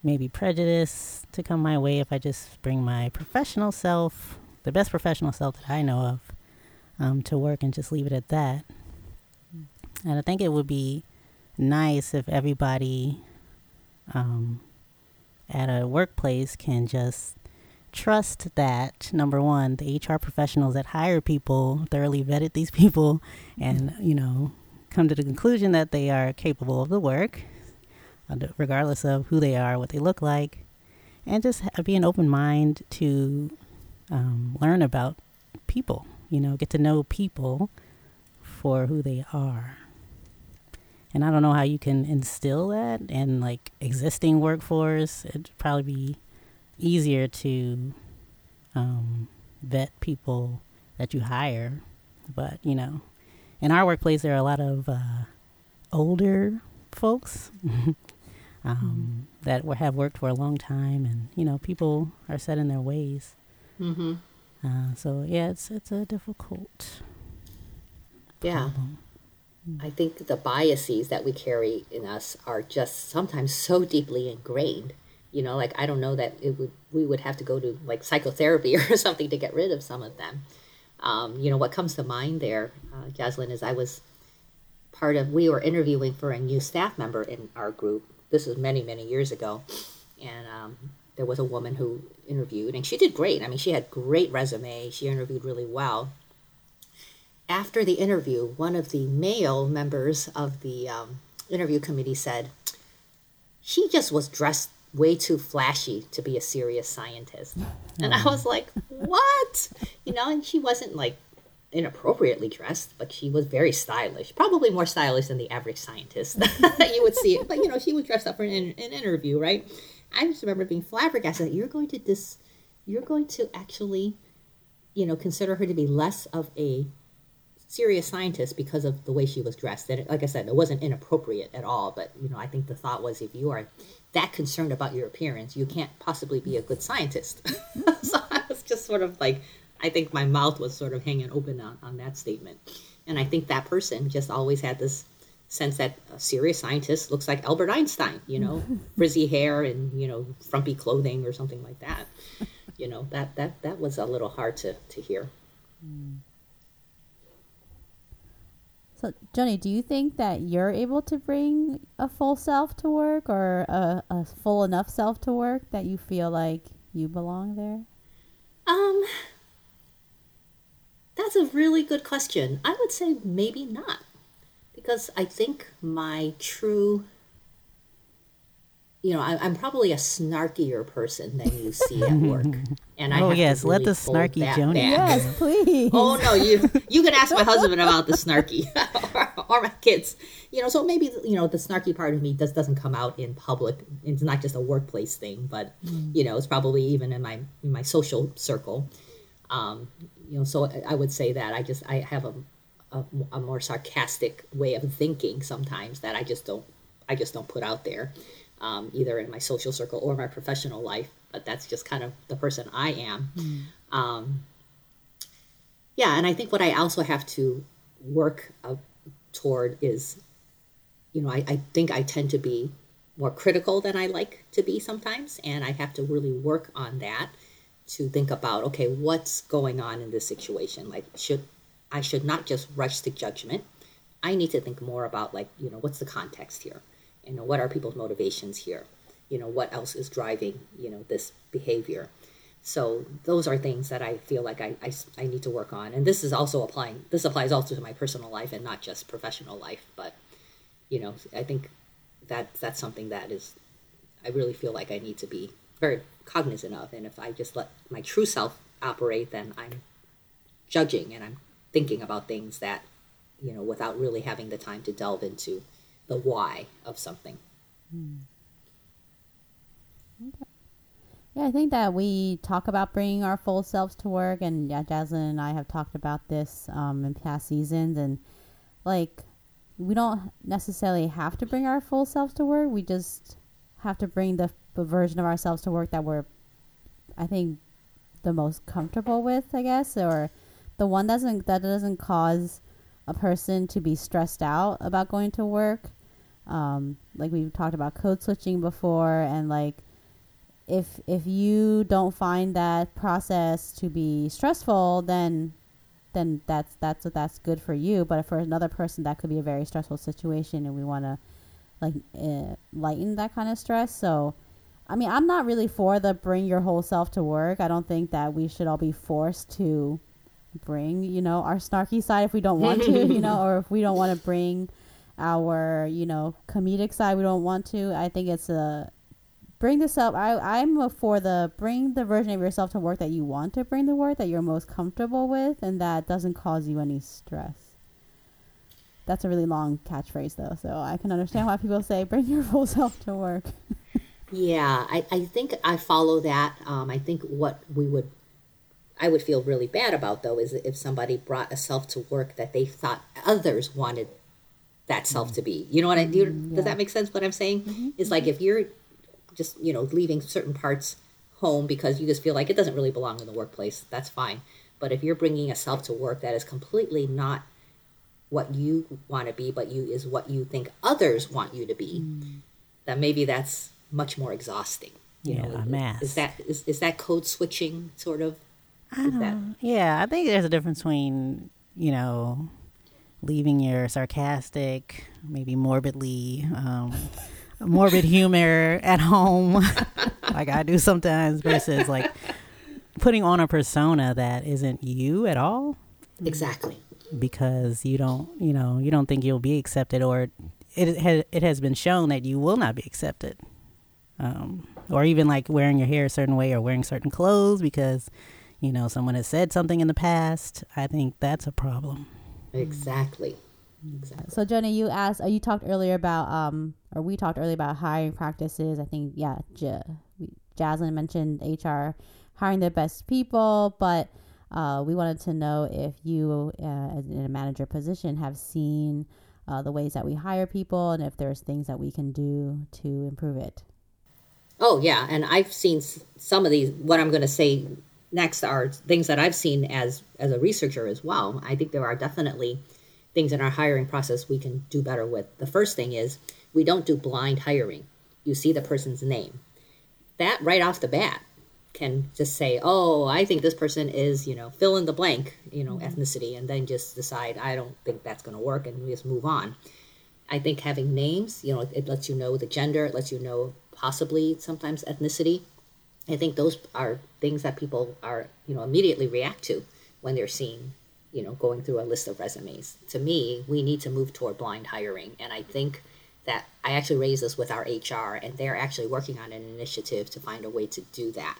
maybe prejudice to come my way if I just bring my professional self, the best professional self that I know of, um, to work and just leave it at that. And I think it would be nice if everybody um, at a workplace can just trust that number one, the HR professionals that hire people thoroughly vetted these people, and you know, come to the conclusion that they are capable of the work, regardless of who they are, what they look like, and just be an open mind to um, learn about people. You know, get to know people for who they are. And I don't know how you can instill that in like existing workforce. It'd probably be easier to um, vet people that you hire. But, you know, in our workplace, there are a lot of uh, older folks um, mm-hmm. that were, have worked for a long time, and you know, people are set in their ways. Mm-hmm. Uh, so yeah, it's it's a difficult. Yeah, I think the biases that we carry in us are just sometimes so deeply ingrained. You know, like I don't know that it would we would have to go to like psychotherapy or something to get rid of some of them. Um, you know, what comes to mind there, uh, Jaslyn, is I was part of we were interviewing for a new staff member in our group. This was many many years ago, and um, there was a woman who interviewed, and she did great. I mean, she had great resume. She interviewed really well. After the interview, one of the male members of the um, interview committee said, "She just was dressed way too flashy to be a serious scientist," and I was like, "What?" You know, and she wasn't like inappropriately dressed, but she was very stylish. Probably more stylish than the average scientist that you would see. But you know, she was dressed up for an, an interview, right? I just remember being flabbergasted that you're going to dis, you're going to actually, you know, consider her to be less of a serious scientist because of the way she was dressed. And like I said, it wasn't inappropriate at all. But you know, I think the thought was if you are that concerned about your appearance, you can't possibly be a good scientist. so I was just sort of like, I think my mouth was sort of hanging open on, on that statement. And I think that person just always had this sense that a serious scientist looks like Albert Einstein, you know, frizzy hair and you know frumpy clothing or something like that. You know that that that was a little hard to to hear. So, Joni, do you think that you're able to bring a full self to work or a, a full enough self to work that you feel like you belong there? Um, that's a really good question. I would say maybe not because I think my true you know, I, am probably a snarkier person than you see at work, and I. Oh yes, really let the snarky Joni. Yes, please. Oh no, you you can ask my husband about the snarky or, or, my kids. You know, so maybe you know the snarky part of me does doesn't come out in public. It's not just a workplace thing, but mm. you know, it's probably even in my in my social circle. Um, you know, so I would say that I just I have a a, a, more sarcastic way of thinking sometimes that I just don't I just don't put out there, um, either in my social circle or my professional life. But that's just kind of the person I am. Mm. Um, yeah, and I think what I also have to work uh, toward is, you know, I, I think I tend to be more critical than I like to be sometimes, and I have to really work on that to think about okay, what's going on in this situation? Like, should I should not just rush to judgment. I need to think more about like, you know, what's the context here? You know, what are people's motivations here? You know, what else is driving, you know, this behavior? So those are things that I feel like I, I, I need to work on. And this is also applying, this applies also to my personal life and not just professional life. But, you know, I think that that's something that is, I really feel like I need to be very cognizant of. And if I just let my true self operate, then I'm judging and I'm thinking about things that you know without really having the time to delve into the why of something hmm. yeah i think that we talk about bringing our full selves to work and yeah jaslyn and i have talked about this um, in past seasons and like we don't necessarily have to bring our full selves to work we just have to bring the, the version of ourselves to work that we're i think the most comfortable with i guess or the one doesn't that doesn't cause a person to be stressed out about going to work. Um, like we've talked about code switching before, and like if if you don't find that process to be stressful, then then that's that's that's good for you. But for another person, that could be a very stressful situation, and we want to like uh, lighten that kind of stress. So, I mean, I'm not really for the bring your whole self to work. I don't think that we should all be forced to bring, you know, our snarky side if we don't want to, you know, or if we don't want to bring our, you know, comedic side, we don't want to. I think it's a bring this up. I I'm for the bring the version of yourself to work that you want to bring to work that you're most comfortable with and that doesn't cause you any stress. That's a really long catchphrase though, so I can understand why people say bring your full self to work. Yeah, I, I think I follow that. Um, I think what we would, I would feel really bad about though is if somebody brought a self to work that they thought others wanted that self to be. You know what I do? Mm, Does that make sense? What I'm saying Mm-hmm, It's like if you're just you know leaving certain parts home because you just feel like it doesn't really belong in the workplace, that's fine. But if you're bringing a self to work that is completely not what you want to be, but you is what you think others want you to be, Mm. then maybe that's much more exhausting. You Yeah, know, mask. is that is, is that code switching sort of? I Is don't- yeah, I think there's a difference between, you know, leaving your sarcastic, maybe morbidly, um, morbid humor at home, like I do sometimes, versus like putting on a persona that isn't you at all exactly? because you don't, you know, you don't think you'll be accepted, or it has, it has been shown that you will not be accepted. Um, or even like wearing your hair a certain way or wearing certain clothes because you know someone has said something in the past i think that's a problem Exactly. Exactly. So Jenny, you asked, uh, you talked earlier about, um, or we talked earlier about hiring practices. I think, yeah, J- we- Jaslyn mentioned HR hiring the best people, but uh, we wanted to know if you, uh, as in a manager position, have seen uh, the ways that we hire people and if there's things that we can do to improve it. Oh yeah, and I've seen some of these. What I'm going to say next are things that I've seen as as a researcher as well. I think there are definitely things in our hiring process we can do better with. The first thing is we don't do blind hiring. You see the person's name. That right off the bat can just say, "Oh, I think this person is, you know, fill in the blank, you know, mm-hmm. ethnicity," and then just decide, "I don't think that's going to work," and we just move on. I think having names, you know, it lets you know the gender, it lets you know possibly sometimes ethnicity. I think those are things that people are, you know, immediately react to when they're seeing, you know, going through a list of resumes. To me, we need to move toward blind hiring. And I think that I actually raised this with our HR, and they're actually working on an initiative to find a way to do that.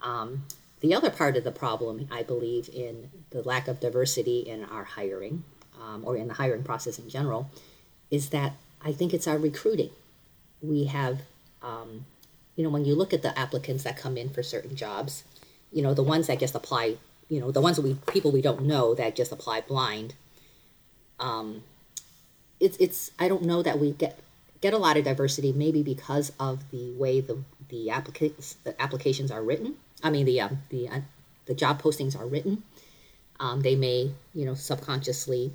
Um, the other part of the problem, I believe, in the lack of diversity in our hiring um, or in the hiring process in general, is that I think it's our recruiting. We have, um, you know, when you look at the applicants that come in for certain jobs, you know, the ones that just apply, you know, the ones that we people we don't know that just apply blind. Um, it's it's I don't know that we get get a lot of diversity maybe because of the way the the applications the applications are written. I mean the um, the uh, the job postings are written. Um, they may you know subconsciously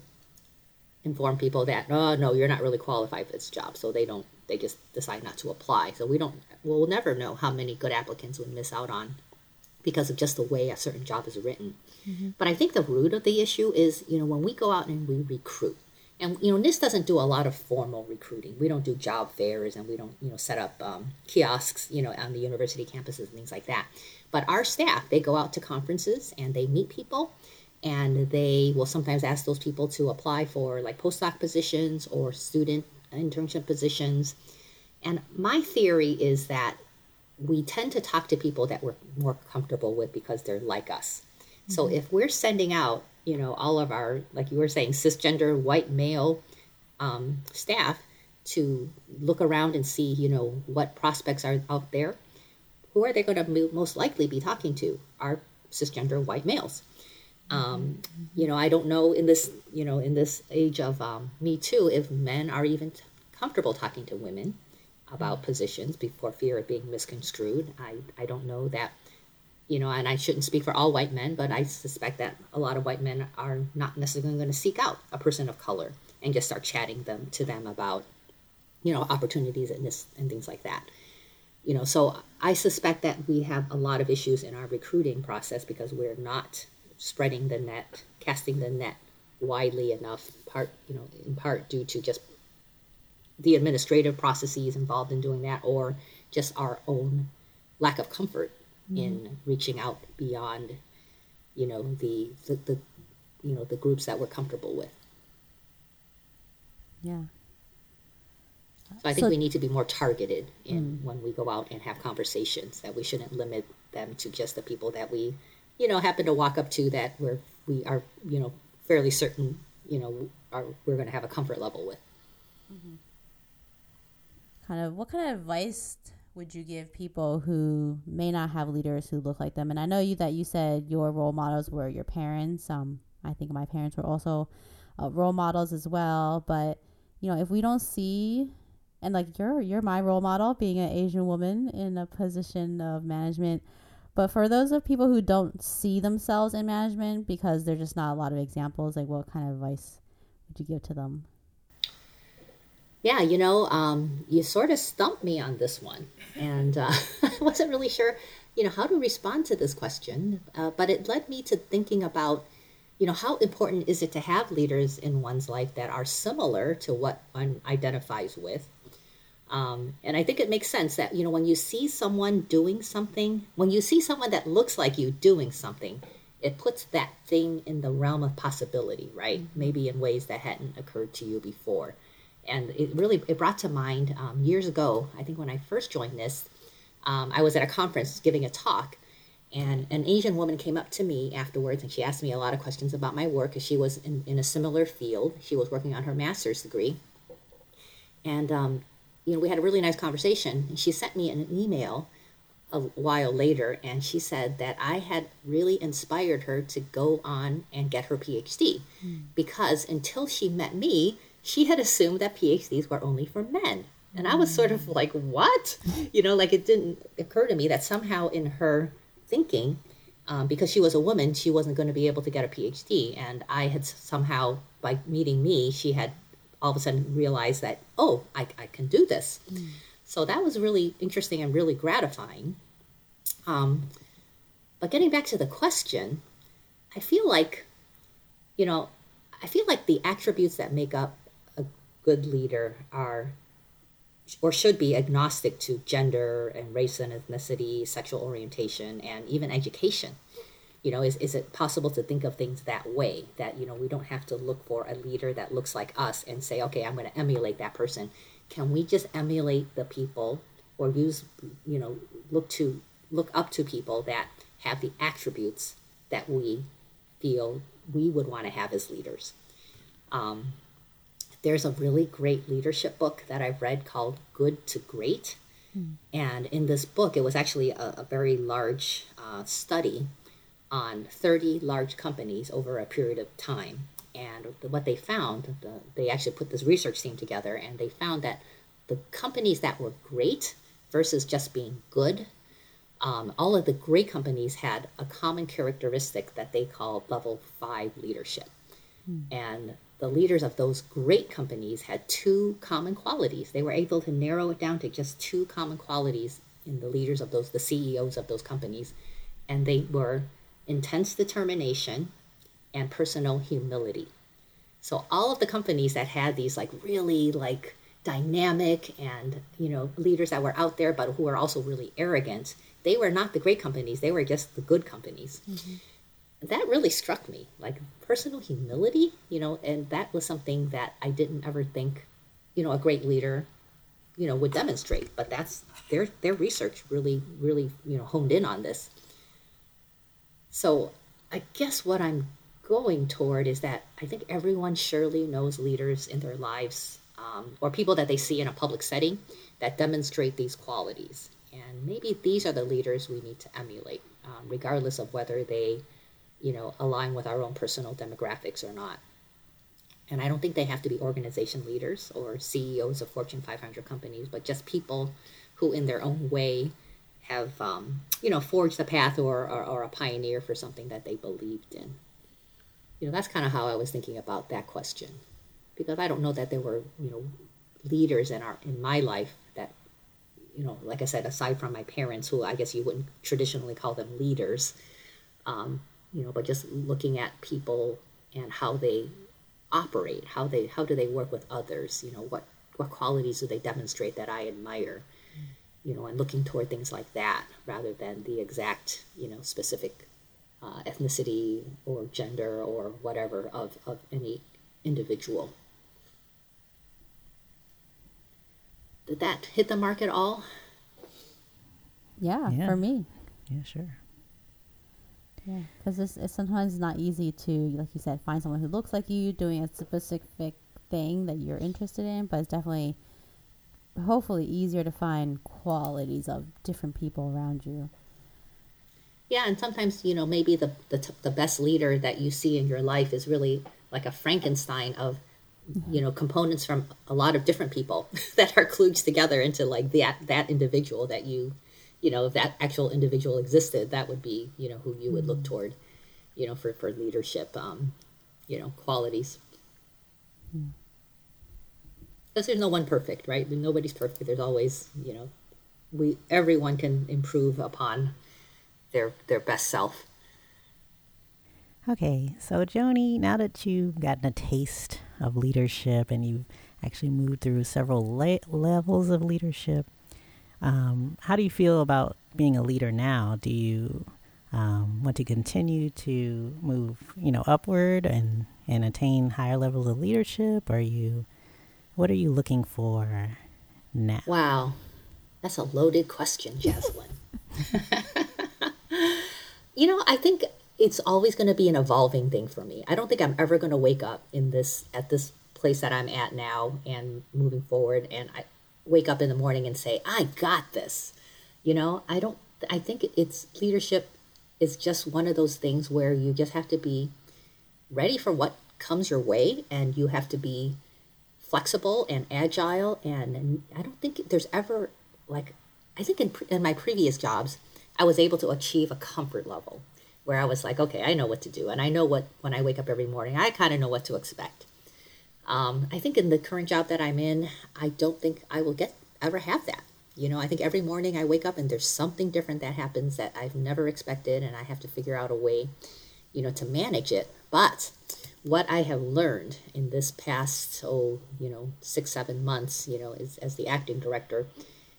inform people that oh no you're not really qualified for this job so they don't they just decide not to apply. So we don't we'll never know how many good applicants we miss out on because of just the way a certain job is written. But i think the root of the issue is you know when we go out and we recruit and you know NIST doesn't do a lot of formal recruiting. We don't do job fairs and we don't you know set up um, kiosks you know on the university campuses and things like that. But our staff they go out to conferences and they meet people and they will sometimes ask those people to apply for like postdoc positions or student internship positions. And my theory is that we tend to talk to people that we're more comfortable with because they're like us. So if we're sending out, you know, all of our, like you were saying, cisgender white male um, staff to look around and see, you know, what prospects are out there, who are they going to most likely be talking to? Are cisgender white males. Um, you know, I don't know in this, you know, in this age of um, Me Too, if men are even t- comfortable talking to women about positions before fear of being misconstrued. I, I don't know that, you know, and I shouldn't speak for all white men, but I suspect that a lot of white men are not necessarily going to seek out a person of color and just start chatting them to them about, you know, opportunities and this and things like that you know so i suspect that we have a lot of issues in our recruiting process because we're not spreading the net, casting the net widely enough. Part you know, in part due to just the administrative processes involved in doing that, or just our own lack of comfort mm-hmm. in reaching out beyond, you know, the, the the you know the groups that we're comfortable with. Yeah. So I think So- we need to be more targeted in mm. when we go out and have conversations. That we shouldn't limit them to just the people that we, you know, happen to walk up to that we're we are you know fairly certain you know are we're going to have a comfort level with. kind of what kind of advice would you give people who may not have leaders who look like them? And i know you that you said your role models were your parents. Um i think my parents were also uh, role models as well. But you know if we don't see and like you're you're my role model being an asian woman in a position of management but for those of people who don't see themselves in management because there's just not a lot of examples like what kind of advice would you give to them Yeah, you know, um, you sort of stumped me on this one, and uh, I wasn't really sure, you know, how to respond to this question. Uh, but it led me to thinking about, you know, how important is it to have leaders in one's life that are similar to what one identifies with. Um, and I think it makes sense that you know when you see someone doing something, when you see someone that looks like you doing something, it puts that thing in the realm of possibility, right? Maybe in ways that hadn't occurred to you before. And it really it brought to mind um, years ago i think when i first joined this um, i was at a conference giving a talk and an asian woman came up to me afterwards and she asked me a lot of questions about my work because she was in, in a similar field. She was working on her master's degree. And um, you know we had a really nice conversation and she sent me an email a while later and she said that I had really inspired her to go on and get her PhD because until she met me, she had assumed that PhDs were only for men. And I was sort of like, what? You know, like it didn't occur to me that somehow in her thinking, um, because she was a woman, she wasn't going to be able to get a PhD. And I had somehow, by meeting me, she had all of a sudden realized that, oh, I, I can do this. So that was really interesting and really gratifying. Um, but getting back to the question, I feel like, you know, I feel like the attributes that make up a good leader are or should be agnostic to gender and race and ethnicity, sexual orientation, and even education. You know, is, is it possible to think of things that way? That, you know, we don't have to look for a leader that looks like us and say, okay, I'm going to emulate that person. Can we just emulate the people or use, you know, look to look up to people that have the attributes that we feel we would want to have as leaders? Um, there's a really great leadership book that I've read called Good to Great. And in this book, it was actually a, a very large uh, study on 30 large companies over a period of time. And what they found, the, they actually put this research team together and they found that the companies that were great versus just being good, um, all of the great companies had a common characteristic that they call level five leadership. And the leaders of those great companies had two common qualities. They were able to narrow it down to just two common qualities in the leaders of those, the CEOs of those companies. And they were intense determination and personal humility. So all of the companies that had these like really like dynamic and you know leaders that were out there but who were also really arrogant, they were not the great companies. They were just the good companies. Mm-hmm. That really struck me, like personal humility, you know, and that was something that I didn't ever think, you know, a great leader, you know, would demonstrate. But that's their their research really, really, you know, honed in on this. So I guess what I'm going toward is that I think everyone surely knows leaders in their lives um, or people that they see in a public setting that demonstrate these qualities. And maybe these are the leaders we need to emulate, um, regardless of whether they, you know, align with our own personal demographics or not. And I don't think they have to be organization leaders or CEOs of Fortune 500 companies, but just people who, in their own way, have um, you know forged the path or, or, or a pioneer for something that they believed in. You know, that's kind of how I was thinking about that question, because I don't know that there were you know leaders in our in my life that you know, like I said, aside from my parents, who I guess you wouldn't traditionally call them leaders, um, you know, but just looking at people and how they operate, how they how do they work with others, you know, what what qualities do they demonstrate that I admire, you know, and looking toward things like that rather than the exact, you know, specific uh, ethnicity or gender or whatever of, of any individual. Did that hit the mark at all? Yeah, Yeah. for me. Yeah, sure. Yeah, because it's, it's sometimes not easy to, like you said, find someone who looks like you doing a specific thing that you're interested in, but it's definitely, hopefully, easier to find qualities of different people around you. Yeah, and sometimes you know maybe the the, t- the best leader that you see in your life is really like a Frankenstein of mm-hmm. you know components from a lot of different people that are kludged together into like that that individual that you you know if that actual individual existed that would be you know who you would look mm-hmm. toward you know for for leadership um you know qualities mm-hmm. Because there's no one perfect right nobody's perfect there's always you know we everyone can improve upon their their best self Okay, so Joni, now that you've gotten a taste of leadership and you've actually moved through several le- levels of leadership, um, how do you feel about being a leader now? Do you um, want to continue to move, you know, upward and and attain higher levels of leadership? Or are you, what are you looking for now? Wow, that's a loaded question, Jaslyn. you know, I think it's always going to be an evolving thing for me. I don't think I'm ever going to wake up in this at this place that I'm at now and moving forward and I wake up in the morning and say, "I got this." You know, I don't I think it's leadership is just one of those things where you just have to be ready for what comes your way and you have to be flexible and agile and i don't think there's ever like i think in, in my previous jobs i was able to achieve a comfort level where i was like okay i know what to do and i know what when i wake up every morning i kind of know what to expect. Um, i think in the current job that i'm in i don't think i will get ever have that. You know i think every morning i wake up and there's something different that happens that i've never expected and i have to figure out a way you know to manage it. But what I have learned in this past, oh, you know, six, seven months, you know, as, as the acting director,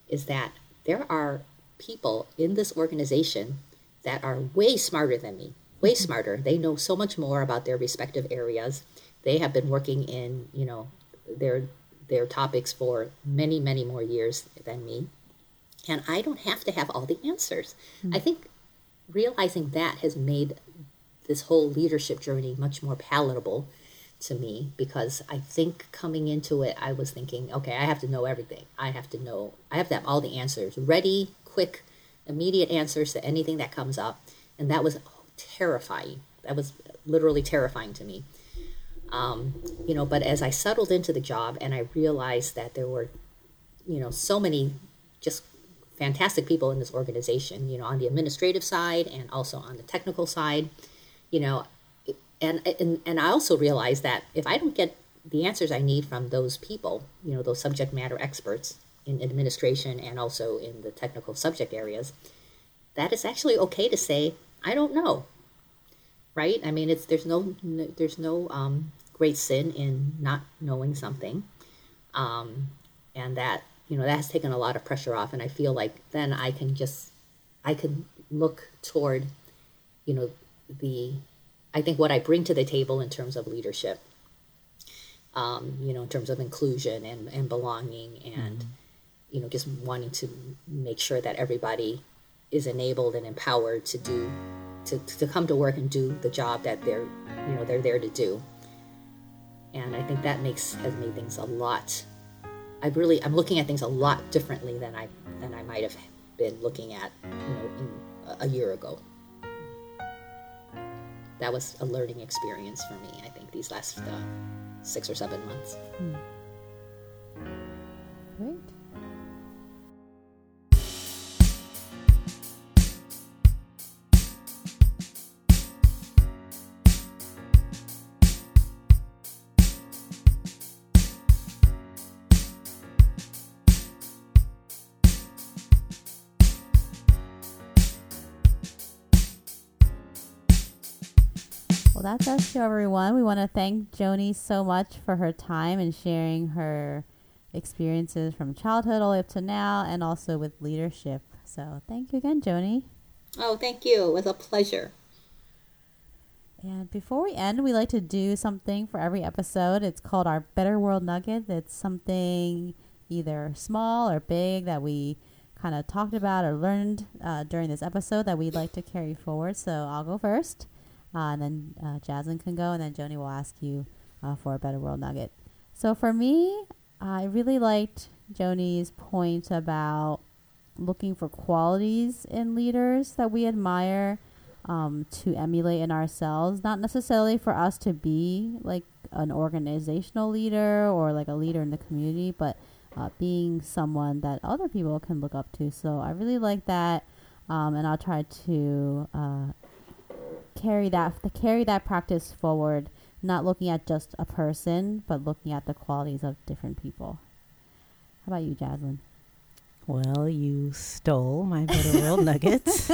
is that there are people in this organization that are way smarter than me, way mm-hmm. smarter. They know so much more about their respective areas. They have been working in, you know, their their topics for many, many more years than me. And I don't have to have all the answers. Hmm. I think realizing that has made this whole leadership journey much more palatable to me because I think coming into it, I was thinking, okay, I have to know everything. I have to know, I have to have all the answers ready, quick, immediate answers to anything that comes up. And that was terrifying. That was literally terrifying to me. Um, you know, but as I settled into the job and I realized that there were, you know, so many just fantastic people in this organization, you know, on the administrative side and also on the technical side you know and and and I also realize that if I don't get the answers I need from those people, you know, those subject matter experts in administration and also in the technical subject areas, that it's actually okay to say I don't know. Right? I mean, it's there's no there's no um, great sin in not knowing something, um, and that you know that has taken a lot of pressure off. And I feel like then I can just I can look toward, you know, the I think what I bring to the table in terms of leadership, um, you know, in terms of inclusion and, and belonging and, mm-hmm. you know, just wanting to make sure that everybody is enabled and empowered to do, to, to come to work and do the job that they're, you know, they're there to do. And I think that makes, has made things a lot, I really, I'm looking at things a lot differently than I, than I might have been looking at, you know, in, a year ago that was a learning experience for me i think these last uh, six or seven months Great. That's our show, everyone. We want to thank Joni so much for her time and sharing her experiences from childhood all the way up to now and also with leadership. So thank you again, Joni. Oh, thank you. It was a pleasure. And before we end, we like to do something for every episode. It's called our Better World Nugget. It's something either small or big that we kind of talked about or learned uh, during this episode that we'd like to carry forward. So I'll go first. Uh, and then uh, Jasmine can go, and then Joni will ask you uh, for a better world nugget. So for me, I really liked Joni's point about looking for qualities in leaders that we admire um, to emulate in ourselves. Not necessarily for us to be like an organizational leader or like a leader in the community, but uh, being someone that other people can look up to. So I really like that, um, and I'll try to uh, carry that to carry that practice forward, not looking at just a person, but looking at the qualities of different people. How about you, Jasmine? Well, you stole my better world nuggets.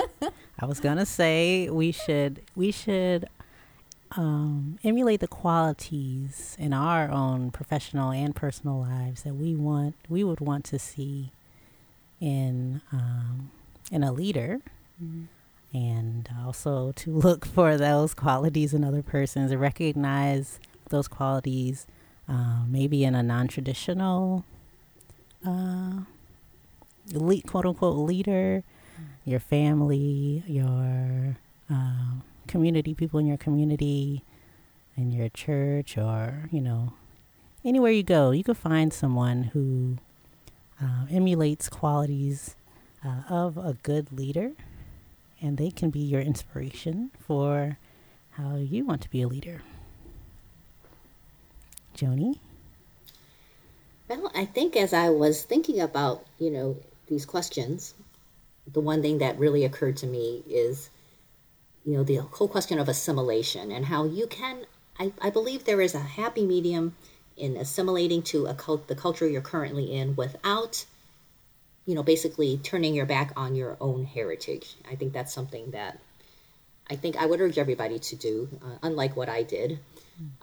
I was gonna say we should we should um, emulate the qualities in our own professional and personal lives that we want we would want to see in um, in a leader. Mm-hmm and also to look for those qualities in other persons and recognize those qualities uh, maybe in a non-traditional uh, elite, quote unquote leader your family your uh, community people in your community in your church or you know anywhere you go you could find someone who uh, emulates qualities uh, of a good leader and they can be your inspiration for how you want to be a leader. Joni? Well, I think as I was thinking about, you know, these questions, the one thing that really occurred to me is, you know, the whole question of assimilation and how you can, I, I believe there is a happy medium in assimilating to a cult, the culture you're currently in without you know, basically turning your back on your own heritage. I think that's something that I think I would urge everybody to do, uh, unlike what I did,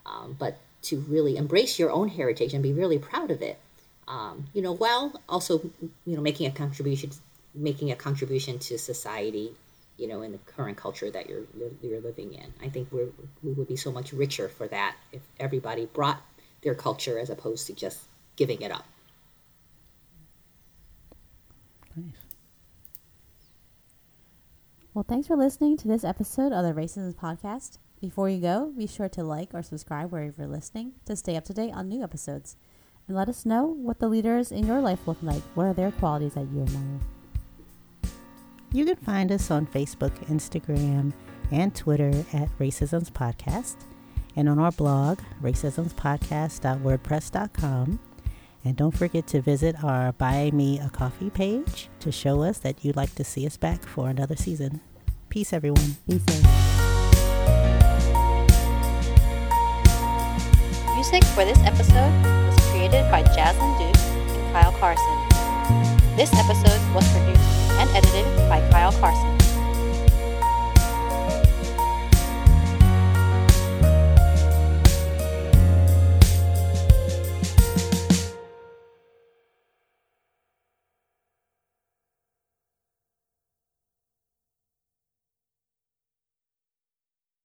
um, but to really embrace your own heritage and be really proud of it. Um, you know, while also, you know, making a contribution, making a contribution to society, you know, in the current culture that you're you're living in. I think we we would be so much richer for that if everybody brought their culture as opposed to just giving it up. Nice. Well, thanks for listening to this episode of the Racism Podcast. Before you go, be sure to like or subscribe wherever you're listening to stay up to date on new episodes. And let us know what the leaders in your life look like. What are their qualities that you admire? You can find us on Facebook, Instagram, and Twitter at Racisms Podcast, and on our blog, racismspodcast.wordpress.com and don't forget to visit our Buy Me a Coffee page to show us that you'd like to see us back for another season. Peace, everyone. Be safe. Music for this episode was created by Jasmine Duke and Kyle Carson. This episode was produced and edited by Kyle Carson.